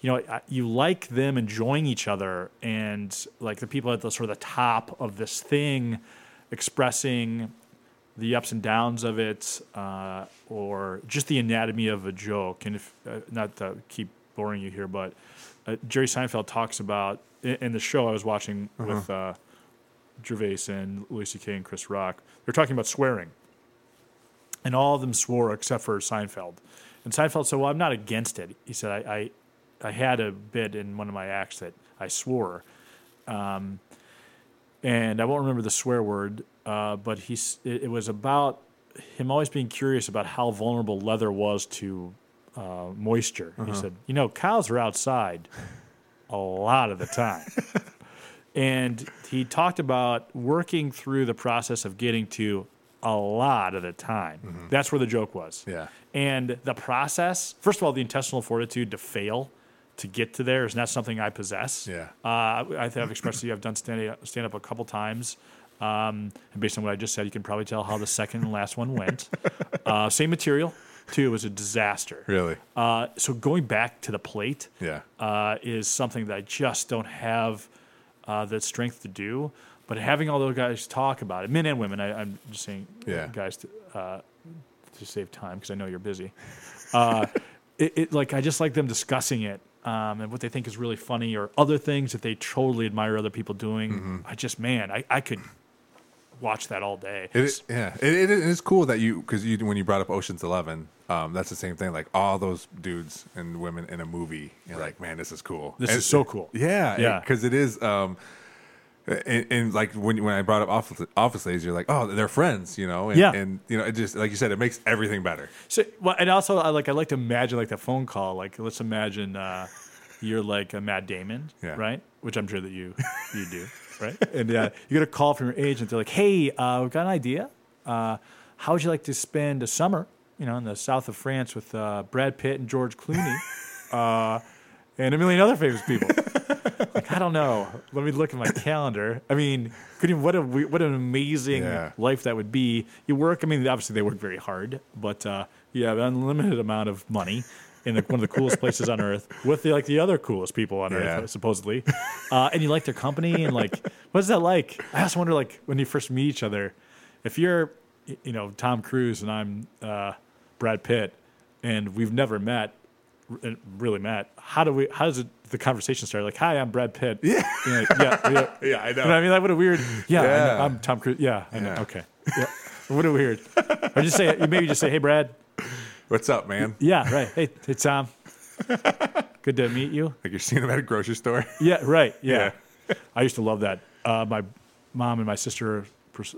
you know, you like them enjoying each other, and like the people at the sort of the top of this thing, expressing the ups and downs of it, uh, or just the anatomy of a joke. And if uh, not to keep boring you here, but uh, Jerry Seinfeld talks about in, in the show I was watching with uh, Gervais and Louis C.K. and Chris Rock. They're talking about swearing, and all of them swore except for Seinfeld. And Seinfeld said, "Well, I'm not against it." He said, "I, I, I had a bit in one of my acts that I swore." Um, and I won't remember the swear word, uh, but he's it, it was about him always being curious about how vulnerable leather was to uh, moisture. He said, "You know, cows are outside a lot of the time." [LAUGHS] and he talked about working through the process of getting to a lot of the time. That's where the joke was. Yeah. And the process, first of all, the intestinal fortitude to fail to get to there is not something I possess. Yeah. Uh, I think I've expressed to you, I've done stand, stand up a couple times. Um, and based on what I just said, you can probably tell how the second and last one went. [LAUGHS] Uh, same material, too. Was a disaster. Really? Uh, so going back to the plate Yeah. uh, is something that I just don't have uh, the strength to do. But having all those guys talk about it, men and women, I, I'm just saying, Yeah. guys, to, uh, to save time because I know you're busy. Uh, [LAUGHS] it, it like I just like them discussing it um, and what they think is really funny, or other things that they totally admire other people doing. Mm-hmm. I just, man, I, I could watch that all day. It is, yeah, it, it is cool that you because you when you brought up Ocean's Eleven, um, that's the same thing. Like all those dudes and women in a movie, you're like, man, this is cool. This And- is so cool. Yeah, Yeah. because it is. Um, and, and like when when I brought up office office ladies, you're like, oh, they're friends, you know. And, Yeah. and you know, it just like you said, it makes everything better. So, well, and also, I like I like to imagine like the phone call. Like, let's imagine uh, you're like a Matt Damon, Yeah. right? Which I'm sure that you you do, right? [LAUGHS] And uh, you get a call from your agent. They're like, "Hey, uh, we've got an idea. Uh, how would you like to spend a summer, you know, in the south of France with uh, Brad Pitt and George Clooney, [LAUGHS] uh, and a million other famous people?" [LAUGHS] like, I don't know. Let me look at my calendar. I mean, could you, what a what an amazing Yeah. life that would be. You work. I mean, obviously they work very hard, but uh, you have an unlimited amount of money in the, one of the coolest places on earth with the, like the other coolest people on Yeah. earth, supposedly. Uh, and you like their company and like, what is that like? I just wonder like when you first meet each other, if you're, y- you know, Tom Cruise and I'm uh, Brad Pitt, and we've never met, r- really met. How do we? How does it, the conversation start? Like, hi, I'm Brad Pitt. Yeah, [LAUGHS] yeah, yeah. [LAUGHS] Yeah, I know. You know what I mean, like, what a weird. Yeah, I Yeah. know, I'm Tom Cruise. Yeah, I know. Yeah. Okay. Yeah. What a weird. Or just say, you maybe just say, hey, Brad. What's up, man? Yeah, right. Hey, hey, Tom. [LAUGHS] Good to meet you. Like you're seeing them at a grocery store. [LAUGHS] Yeah, right. Yeah. [LAUGHS] I used to love that. Uh, my mom and my sister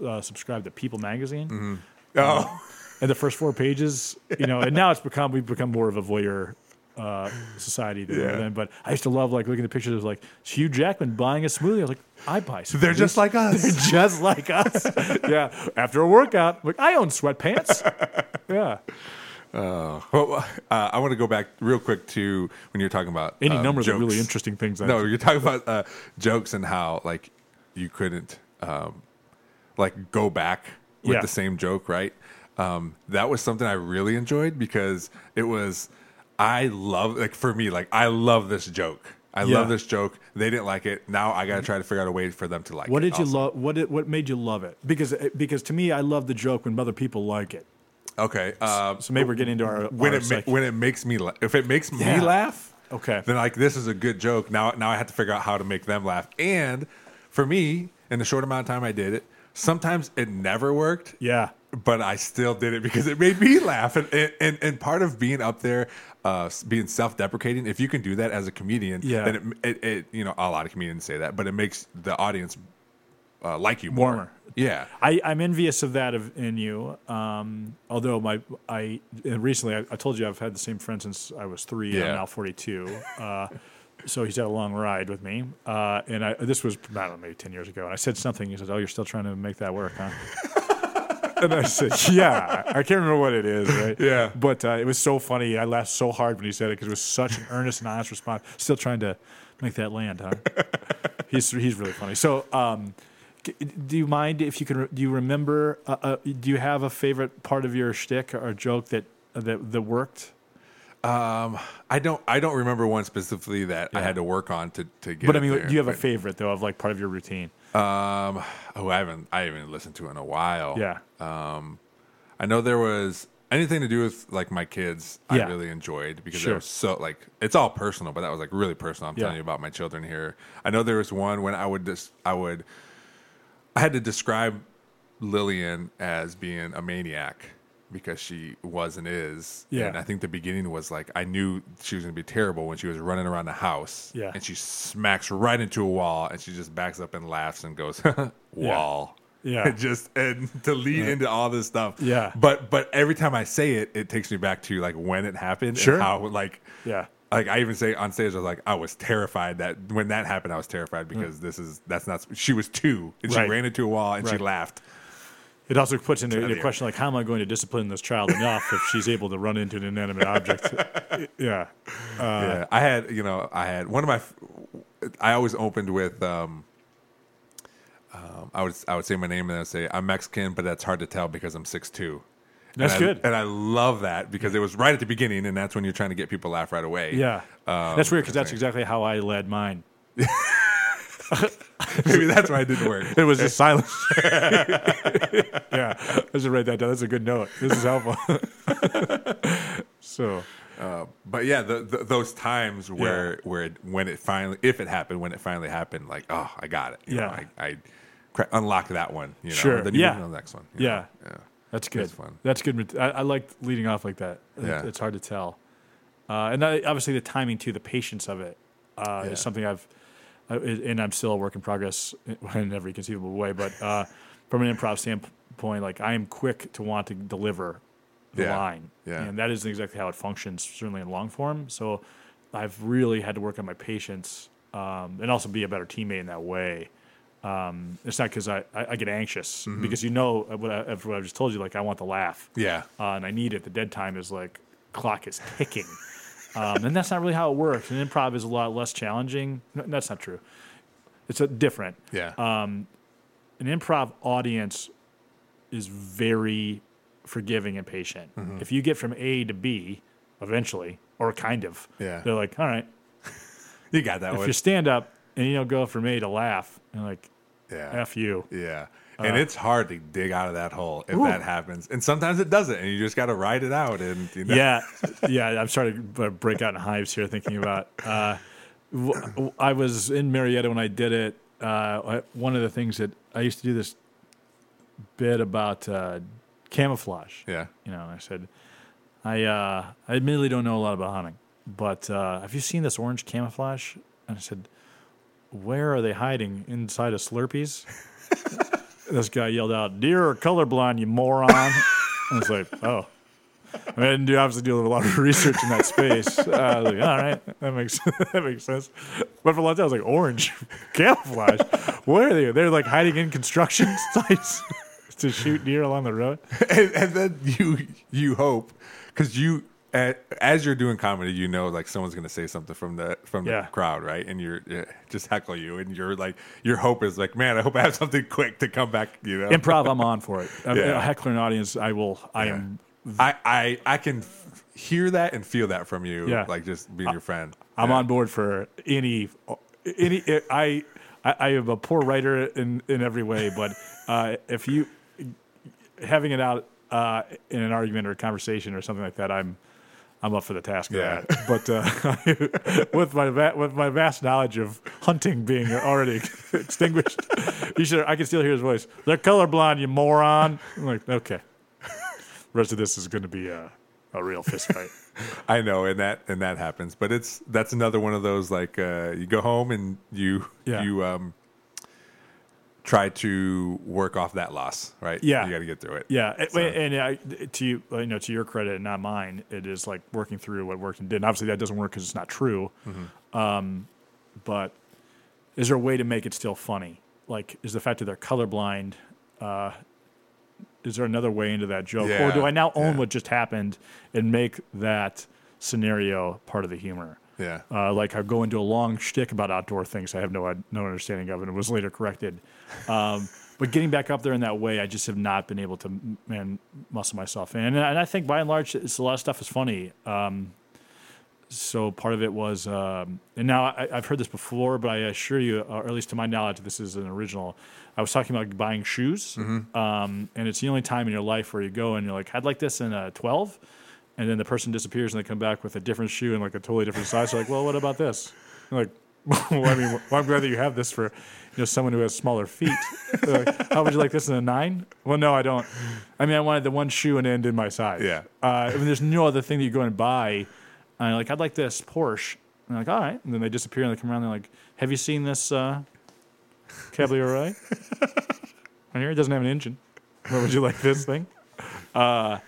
uh, subscribed to People magazine. Oh, And the first four pages, you know, and now it's become, we've become more of a voyeur uh, society than Yeah. then. But I used to love like looking at pictures of like Hugh Jackman buying a smoothie. I was like, I buy smoothies. they're just like us. They're just like us. yeah. After a workout, like I own sweatpants. Yeah. Well, uh, I want to go back real quick to when you're talking about Any um, numbers are really interesting things. I No, think. you're talking about uh, jokes and how like you couldn't um, like go back with Yeah. the same joke, right? Um, that was something I really enjoyed because it was I love like for me like I love this joke. I Yeah. love this joke. They didn't like it. Now I got to try to figure out a way for them to like What it. did you love? What did, what made you love it? Because because to me, I love the joke when other people like it. Okay. Um, So maybe we're getting into our when our it ma- when it makes me la- if it makes Yeah. me laugh, Okay. then like this is a good joke. Now now I have to figure out how to make them laugh. And for me, in the short amount of time I did it, sometimes it never worked. yeah. But I still did it because it made me [LAUGHS] laugh, and and, and part of being up there, uh, being self-deprecating. If you can do that as a comedian, Yeah. then it, it, it you know a lot of comedians say that, but it makes the audience uh, like you more. Warmer. Yeah, I, I'm envious of that of, in you. Um, although my I recently I, I told you I've had the same friend since I was three. Yeah. I'm now 42. Uh, so he's had a long ride with me. Uh, and I this was I don't know maybe 10 years ago. And I said something. He said, "Oh, you're still trying to make that work, huh?" [LAUGHS] and I said, "Yeah." I can't remember what it is, right? Yeah. But uh, it was so funny. I laughed so hard when he said it because it was such an earnest and honest response. Still trying to Make that land, huh? [LAUGHS] he's he's really funny. So, um, do you mind if you can? Do you remember? Uh, uh, do you have a favorite part of your shtick or joke that that that worked? I don't. I don't remember one specifically that I had to work on to to get. But I mean, there, do you have a favorite though of like part of your routine? Um. Oh, I haven't. I haven't listened to in a while. Yeah. Um, I know there was anything to do with like my kids. Yeah. I really enjoyed because Sure. it was so like it's all personal, but that was like really personal. I'm Yeah. telling you about my children here. I know there was one when I would just I would I had to describe Lillian as being a maniac because she was and is. Yeah. And I think the beginning was like I knew she was gonna be terrible when she was running around the house. Yeah. And she smacks right into a wall and she just backs up and laughs and goes, [LAUGHS] Wall. Yeah. And [LAUGHS] just and to lead into all this stuff. Yeah. But but every time I say it, it takes me back to like when it happened Sure. and how like Yeah. Like I even say on stage I was like I was terrified that when that happened I was terrified because this is that's not she was two and Mm. Right. she ran into a wall and she laughed. It also puts into the question like, how am I going to discipline this child enough if she's able to run into an inanimate object? [LAUGHS] yeah. yeah, I had you know I had one of my I always opened with um, um I would I would say my name and I would say I'm Mexican but that's hard to tell because I'm six two. That's and I, good. and I love that because it was right at the beginning, and that's when you're trying to get people to laugh right away. Yeah. Um, that's weird because that's exactly how I led mine. [LAUGHS] Maybe that's why it didn't work. [LAUGHS] It was just silence. [LAUGHS] yeah. I should write that down. That's a good note. This is helpful. so, But yeah, the, the, those times where where it, when it finally, if it happened, when it finally happened, like oh, I got it. You know, Yeah. I, I cra- unlocked that one. You know, Sure. Then you Yeah. move to the next one. yeah. know? yeah. That's good. It's fun. That's good. I, I like leading off like that. Yeah. It's hard to tell. Uh, and I, obviously the timing too, the patience of it uh, Yeah. is something I've, I, and I'm still a work in progress [LAUGHS] in every conceivable way. But uh, from an improv standpoint, like I am quick to want to deliver the Yeah. line, Yeah. and that isn't exactly how it functions, certainly in long form. So I've really had to work on my patience um, and also be a better teammate in that way. Um, it's not because I, I, I get anxious Mm-hmm. because you know uh, what I, what I just told you. Like I want the laugh, Yeah. uh, and I need it. The dead time is like clock is ticking, [LAUGHS] um, and that's not really how it works. And improv is a lot less challenging. No, that's not true. It's a different. Yeah. Um, An improv audience is very forgiving and patient. Mm-hmm. If you get from A to B, eventually, or kind of, Yeah. they're like, all right. you got that If one. you stand up and you don't go from A to laugh, and like, yeah. f you. Yeah. And it's hard to dig out of that hole if that happens. And sometimes it doesn't, and you just got to ride it out. And you know, yeah, yeah. I'm starting to break out in hives here, thinking about. Uh, w- w- I was in Marietta when I did it. Uh, one of the things that I used to do this bit about uh, camouflage. yeah, You know, I said, I uh, I admittedly don't know a lot about hunting, but uh, have you seen this orange camouflage? And I said, where are they hiding? Inside of Slurpees? [LAUGHS] this guy yelled out, "Deer are colorblind, you moron!" I was like, "Oh." I, mean, I didn't do obviously do a lot of [LAUGHS] research in that space. Uh, I was like, "All right, that makes [LAUGHS] that makes sense." But for a long time, I was like, "Orange camouflage? Where are they? They're like hiding in construction sites to shoot deer along the road." and, and then you you hope because you as you're doing comedy, you know, like someone's gonna say something from the from Yeah. the crowd, right? And you're yeah, just heckle you, and you're like, your hope is like, man, I hope I have something quick to come back. You know, Improv, I'm on [LAUGHS] for it. I Yeah. A heckler and audience, I will. I Yeah. am. I I I can f- hear that and feel that from you, Yeah. like just being your friend. I'm on board for any any. I I, I am a poor writer in in every way, but uh, if you having it out uh, in an argument or a conversation or something like that, I'm. I'm up for the task of Yeah. that, but uh, [LAUGHS] with my va- with my vast knowledge of hunting being already [LAUGHS] extinguished, you should. I can still hear his voice. They're colorblind, you moron. I'm like, okay. The rest of this is going to be a, a real fist fight. [LAUGHS] I know, and that and that happens, but it's that's another one of those like uh, you go home and you Yeah. you um try to work off that loss, right? Yeah. you got to get through it. Yeah, and- So- and I, to you, you know, to your credit, and not mine, it is like working through what worked and didn't. Obviously, that doesn't work because it's not true. Mm-hmm. Um, but is there a way to make it still funny? Like, is the fact that they're colorblind? Uh, is there another way into that joke, or do I now own yeah. what just happened and make that scenario part of the humor? Yeah. Uh, like I go into a long shtick about outdoor things I have no no understanding of, and it was later corrected. Um, [LAUGHS] but getting back up there in that way, I just have not been able to man muscle myself in. And, and I think by and large, it's a lot of stuff is funny. Um, so part of it was, um, and now I, I've heard this before, but I assure you, uh, or at least to my knowledge, this is an original. I was talking about buying shoes, um, and it's the only time in your life where you go and you're like, I'd like this in a 12, and then the person disappears and they come back with a different shoe and like a totally different size. You're like, well, what about this? You're like, [LAUGHS] well, I mean, well, I'm glad that you have this for, you know, someone who has smaller feet. Like, How would you like this in a nine? Well, no, I don't. I mean, I wanted the one shoe and end in my size. Yeah. Uh, I mean, there's no other thing that you go and buy. And I'm like, I'd like this Porsche. And I'm like, all right. And then they disappear and they come around. And they're like, have you seen this uh, Cabriolet? [LAUGHS] I here, it doesn't have an engine. Where would you like this thing? Uh,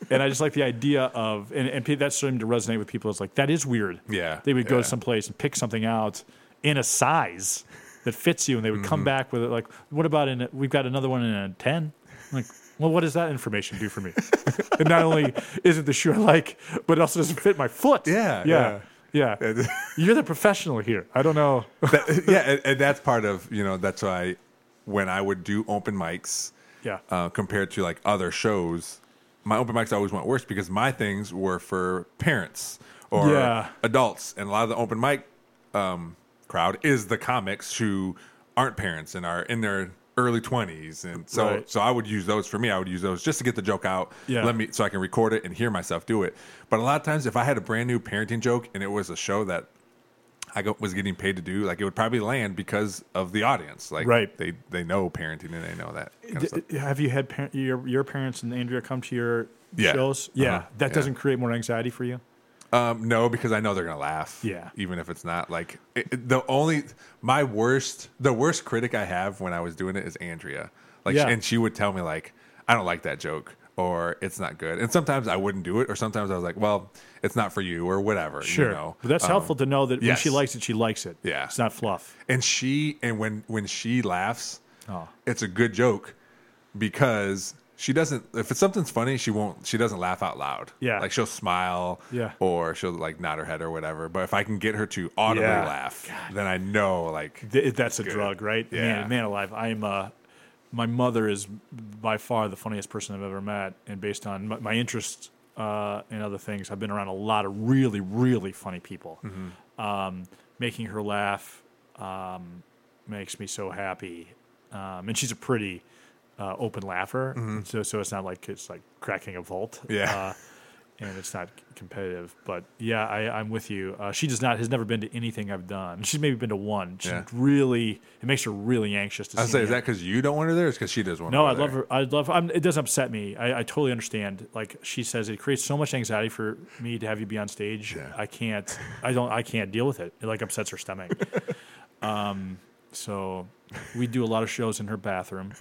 [LAUGHS] and I just like the idea of, and, and that's starting to resonate with people. It's like, that is weird. Yeah, They would go yeah. someplace and pick something out in a size that fits you, and they would Mm-hmm. come back with it like, what about in, a, we've got another one in a 10? Like, well, what does that information do for me? [LAUGHS] and not only is it the shoe I like, but it also doesn't fit my foot. Yeah, Yeah. Yeah. [LAUGHS] You're the professional here. I don't know. That- yeah, and, and that's part of you know that's why when I would do open mics, Yeah. uh, compared to like other shows, my open mics always went worse because my things were for parents or Yeah. adults, and a lot of the open mic um, crowd is the comics who aren't parents and are in their early 20s and so Right. so I would use those for me I would use those just to get the joke out Yeah. let me so I can record it and hear myself do it but a lot of times if I had a brand new parenting joke and it was a show that I was getting paid to do like it would probably land because of the audience like Right. they they know parenting and they know that kind of have you had par- your your parents and Andrea come to your Yeah. shows? Yeah, Uh-huh. that Yeah. doesn't create more anxiety for you. Um, no, because I know they're gonna laugh. Yeah. even if it's not like it, the only my worst the worst critic I have when I was doing it is Andrea. Like, Yeah. and she would tell me like, I don't like that joke or it's not good. And sometimes I wouldn't do it, or sometimes I was like, well, it's not for you or whatever. Sure, you know. but that's Um, helpful to know that when she likes it, she likes it. Yeah. it's not fluff. And she and when when she laughs, Oh. it's a good joke because she doesn't if it's something's funny she won't she doesn't laugh out loud Yeah. like she'll smile Yeah. or she'll like nod her head or whatever but if i can get her to audibly Yeah. laugh then i know like Th- that's a good. drug, right? Yeah. Man, man alive. I'm uh, my mother is by far the funniest person I've ever met, and based on my, my interests uh, and other things, I've been around a lot of really, really funny people. Mm-hmm. Um, making her laugh um, makes me so happy, um, and she's a pretty uh, open laugher. So, so it's not like it's like cracking a vault. Mm-hmm. Yeah. Uh, and it's not competitive. But yeah, I, I'm with you. Uh, she does not has never been to anything I've done. She's maybe been to one. She Yeah. really it makes her really anxious to i say is that because you don't want her there or because she does want her. no, there? love her. I'd love. I'm, it doesn't upset me. I, I totally understand. Like she says, it creates so much anxiety for me to have you be on stage. Yeah. I can't. I don't. I can't deal with it. It like upsets her stomach. [LAUGHS] um. So we do a lot of shows in her bathroom. [LAUGHS]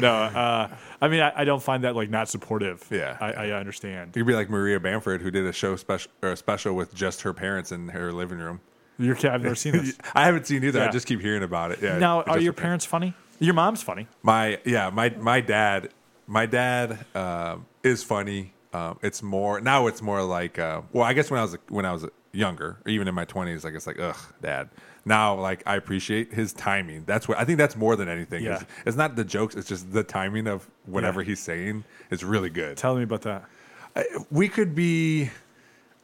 no, uh, I mean I, I don't find that like not supportive. Yeah, I, I understand. you could be like maria bamford who did a show special or a special with just her parents in her living room Your kid, I've never seen this. [LAUGHS] i haven't seen either i just keep hearing about it yeah now, are your parents. parents funny? Your mom's funny. My yeah, my my dad, my dad um, is funny. Um, it's more now. It's more like uh, well, I guess when I was when I was younger, or even in my twenties, like it's like ugh, dad. Now, like I appreciate his timing. That's what I think. That's more than anything. Yeah. It's, it's not the jokes. It's just the timing of whatever Yeah. he's saying is really good. Tell me about that. we could be.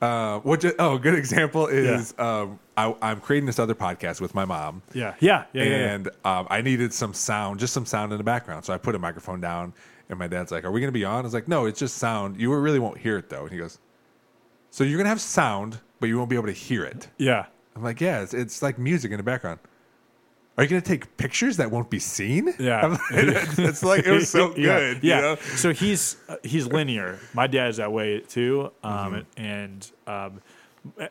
Uh, what? Ju- oh, a good example is um, I, I'm creating this other podcast with my mom Yeah, yeah, yeah, yeah. yeah. and um, I needed some sound, just some sound in the background. So I put a microphone down, and my dad's like, "Are we going to be on?" I was like, "No, it's just sound. You really won't hear it though." And he goes, "So you're going to have sound, but you won't be able to hear it." yeah. I'm like, "Yeah, it's, it's like music in the background." Are you going to take pictures that won't be seen? Yeah. Like, [LAUGHS] it's like it was so [LAUGHS] good. yeah, you know? So he's uh, he's linear. My dad's that way too, um, Mm-hmm. and um,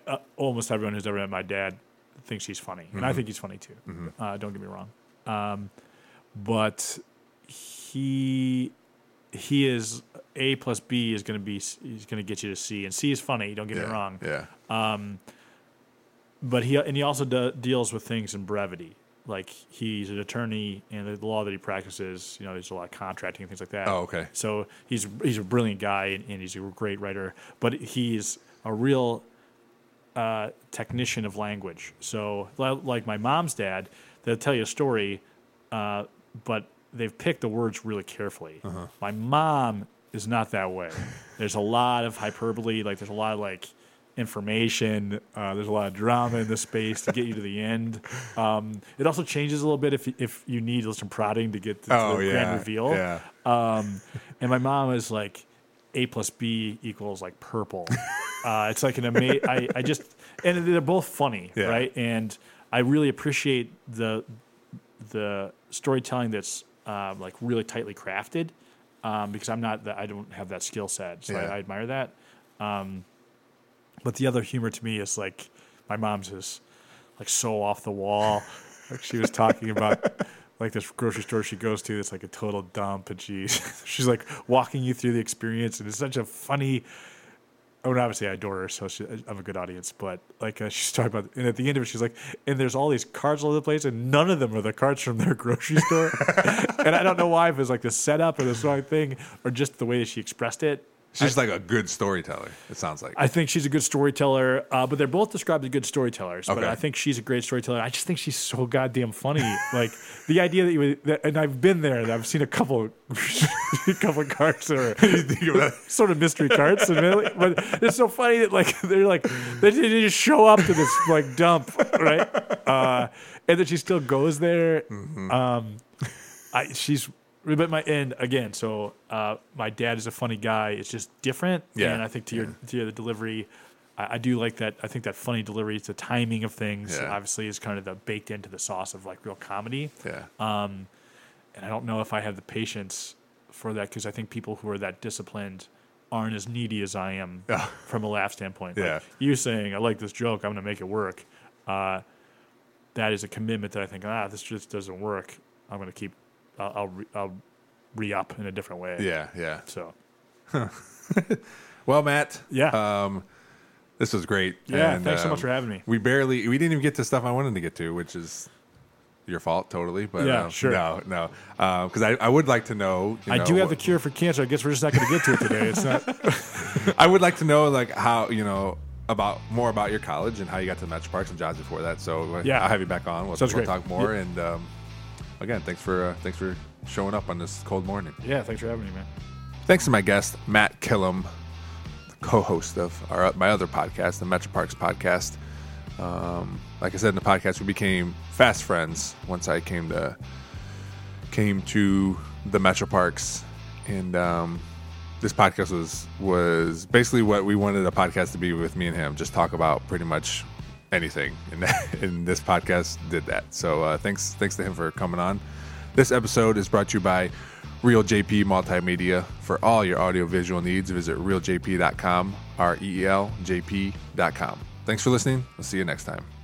uh, almost everyone who's ever met my dad thinks he's funny, and I Mm-hmm. think he's funny too. Uh, don't get me wrong, um, but he he is A plus B is going to be he's going to get you to C, and C is funny. Don't get yeah. me wrong, Yeah. But he and he also do, deals with things in brevity. Like he's an attorney, and the law that he practices, you know, there's a lot of contracting and things like that. Oh, okay. So he's he's a brilliant guy, and, and he's a great writer. But he's a real uh, technician of language. So, like my mom's dad, they'll tell you a story, uh, but they've picked the words really carefully. My mom is not that way. There's a lot of hyperbole. Like there's a lot of like information. Uh, there's a lot of drama in the space to get you to the end. Um, it also changes a little bit if if you need some prodding to get to, Oh the yeah. grand reveal. Yeah. Um, and my mom is like A plus B equals like purple. [LAUGHS] Uh, it's like an amazing. I, I just and they're both funny, Yeah. right? And I really appreciate the the storytelling that's um, like really tightly crafted um, because I'm not that I don't have that skill set, so. I, I admire that. But the other humor to me is like my mom's is like so off the wall. like she was talking about [LAUGHS] like this grocery store she goes to that's like a total dump, and she's [LAUGHS] she's like walking you through the experience, and it's such a funny. I mean, obviously, I adore her, so she, I'm a good audience. But like, uh, [LAUGHS] she's talking about, and at the end of it, she's like, "And there's all these cards all over the place, and none of them are the cards from their grocery store." and I don't know why, if it's like the setup or the wrong thing, or just the way that she expressed it. She's like a good storyteller. It sounds like. I think she's a good storyteller, uh, but they're both described as good storytellers. But I think she's a great storyteller. I just think she's so goddamn funny. like the idea that you would, that, and I've been there. and I've seen a couple, [LAUGHS] a couple of cards that are sort of mystery cards, admittedly. but it's so funny that like they're like they, they just show up to this like dump, right? Uh, and then she still goes there. Mm-hmm. Um, I she's but my and again, so uh, my dad is a funny guy. It's just different, Yeah. and I think to your to your the delivery, I, I do like that. I think that funny delivery, it's the timing of things, Yeah. obviously, is kind of the baked into the sauce of like real comedy. yeah. Um, and I don't know if I have the patience for that because I think people who are that disciplined aren't as needy as I am from a laugh standpoint. Like, Yeah. you saying I like this joke, I'm going to make it work. Uh, that is a commitment that I think ah this just doesn't work. I'm going to keep. I'll I'll, re, I'll re up in a different way. yeah. Yeah. So [LAUGHS] Well, Matt. yeah, Um, this was great. yeah. and, thanks so um, much for having me. We barely, we didn't even get to stuff I wanted to get to, which is your fault, totally. But Yeah, um, sure. no, no, because I, I would like to know. you I know, do have the cure for cancer. I guess we're just not going to get to it today. It's not. [LAUGHS] I would like to know like how you know about more about your college and how you got to the Metro Parks and jobs before that. So uh, Yeah. I'll have you back on. We'll, we'll talk more. And um, again, thanks for uh, thanks for showing up on this cold morning. yeah, thanks for having me, man. Thanks to my guest Matt Killam, co-host of our my other podcast, the Metro Parks podcast. Um, like I said in the podcast, we became fast friends once I came to came to the Metro Parks, and um, this podcast was was basically what we wanted a podcast to be with me and him. Just talk about pretty much anything, and, [LAUGHS] and this podcast did that. So uh, thanks thanks to him for coming on. This episode is brought to you by Reel JP Multimedia. For all your audiovisual needs, visit reeljp.com, R E E L J P.com. Thanks for listening. We'll see you next time.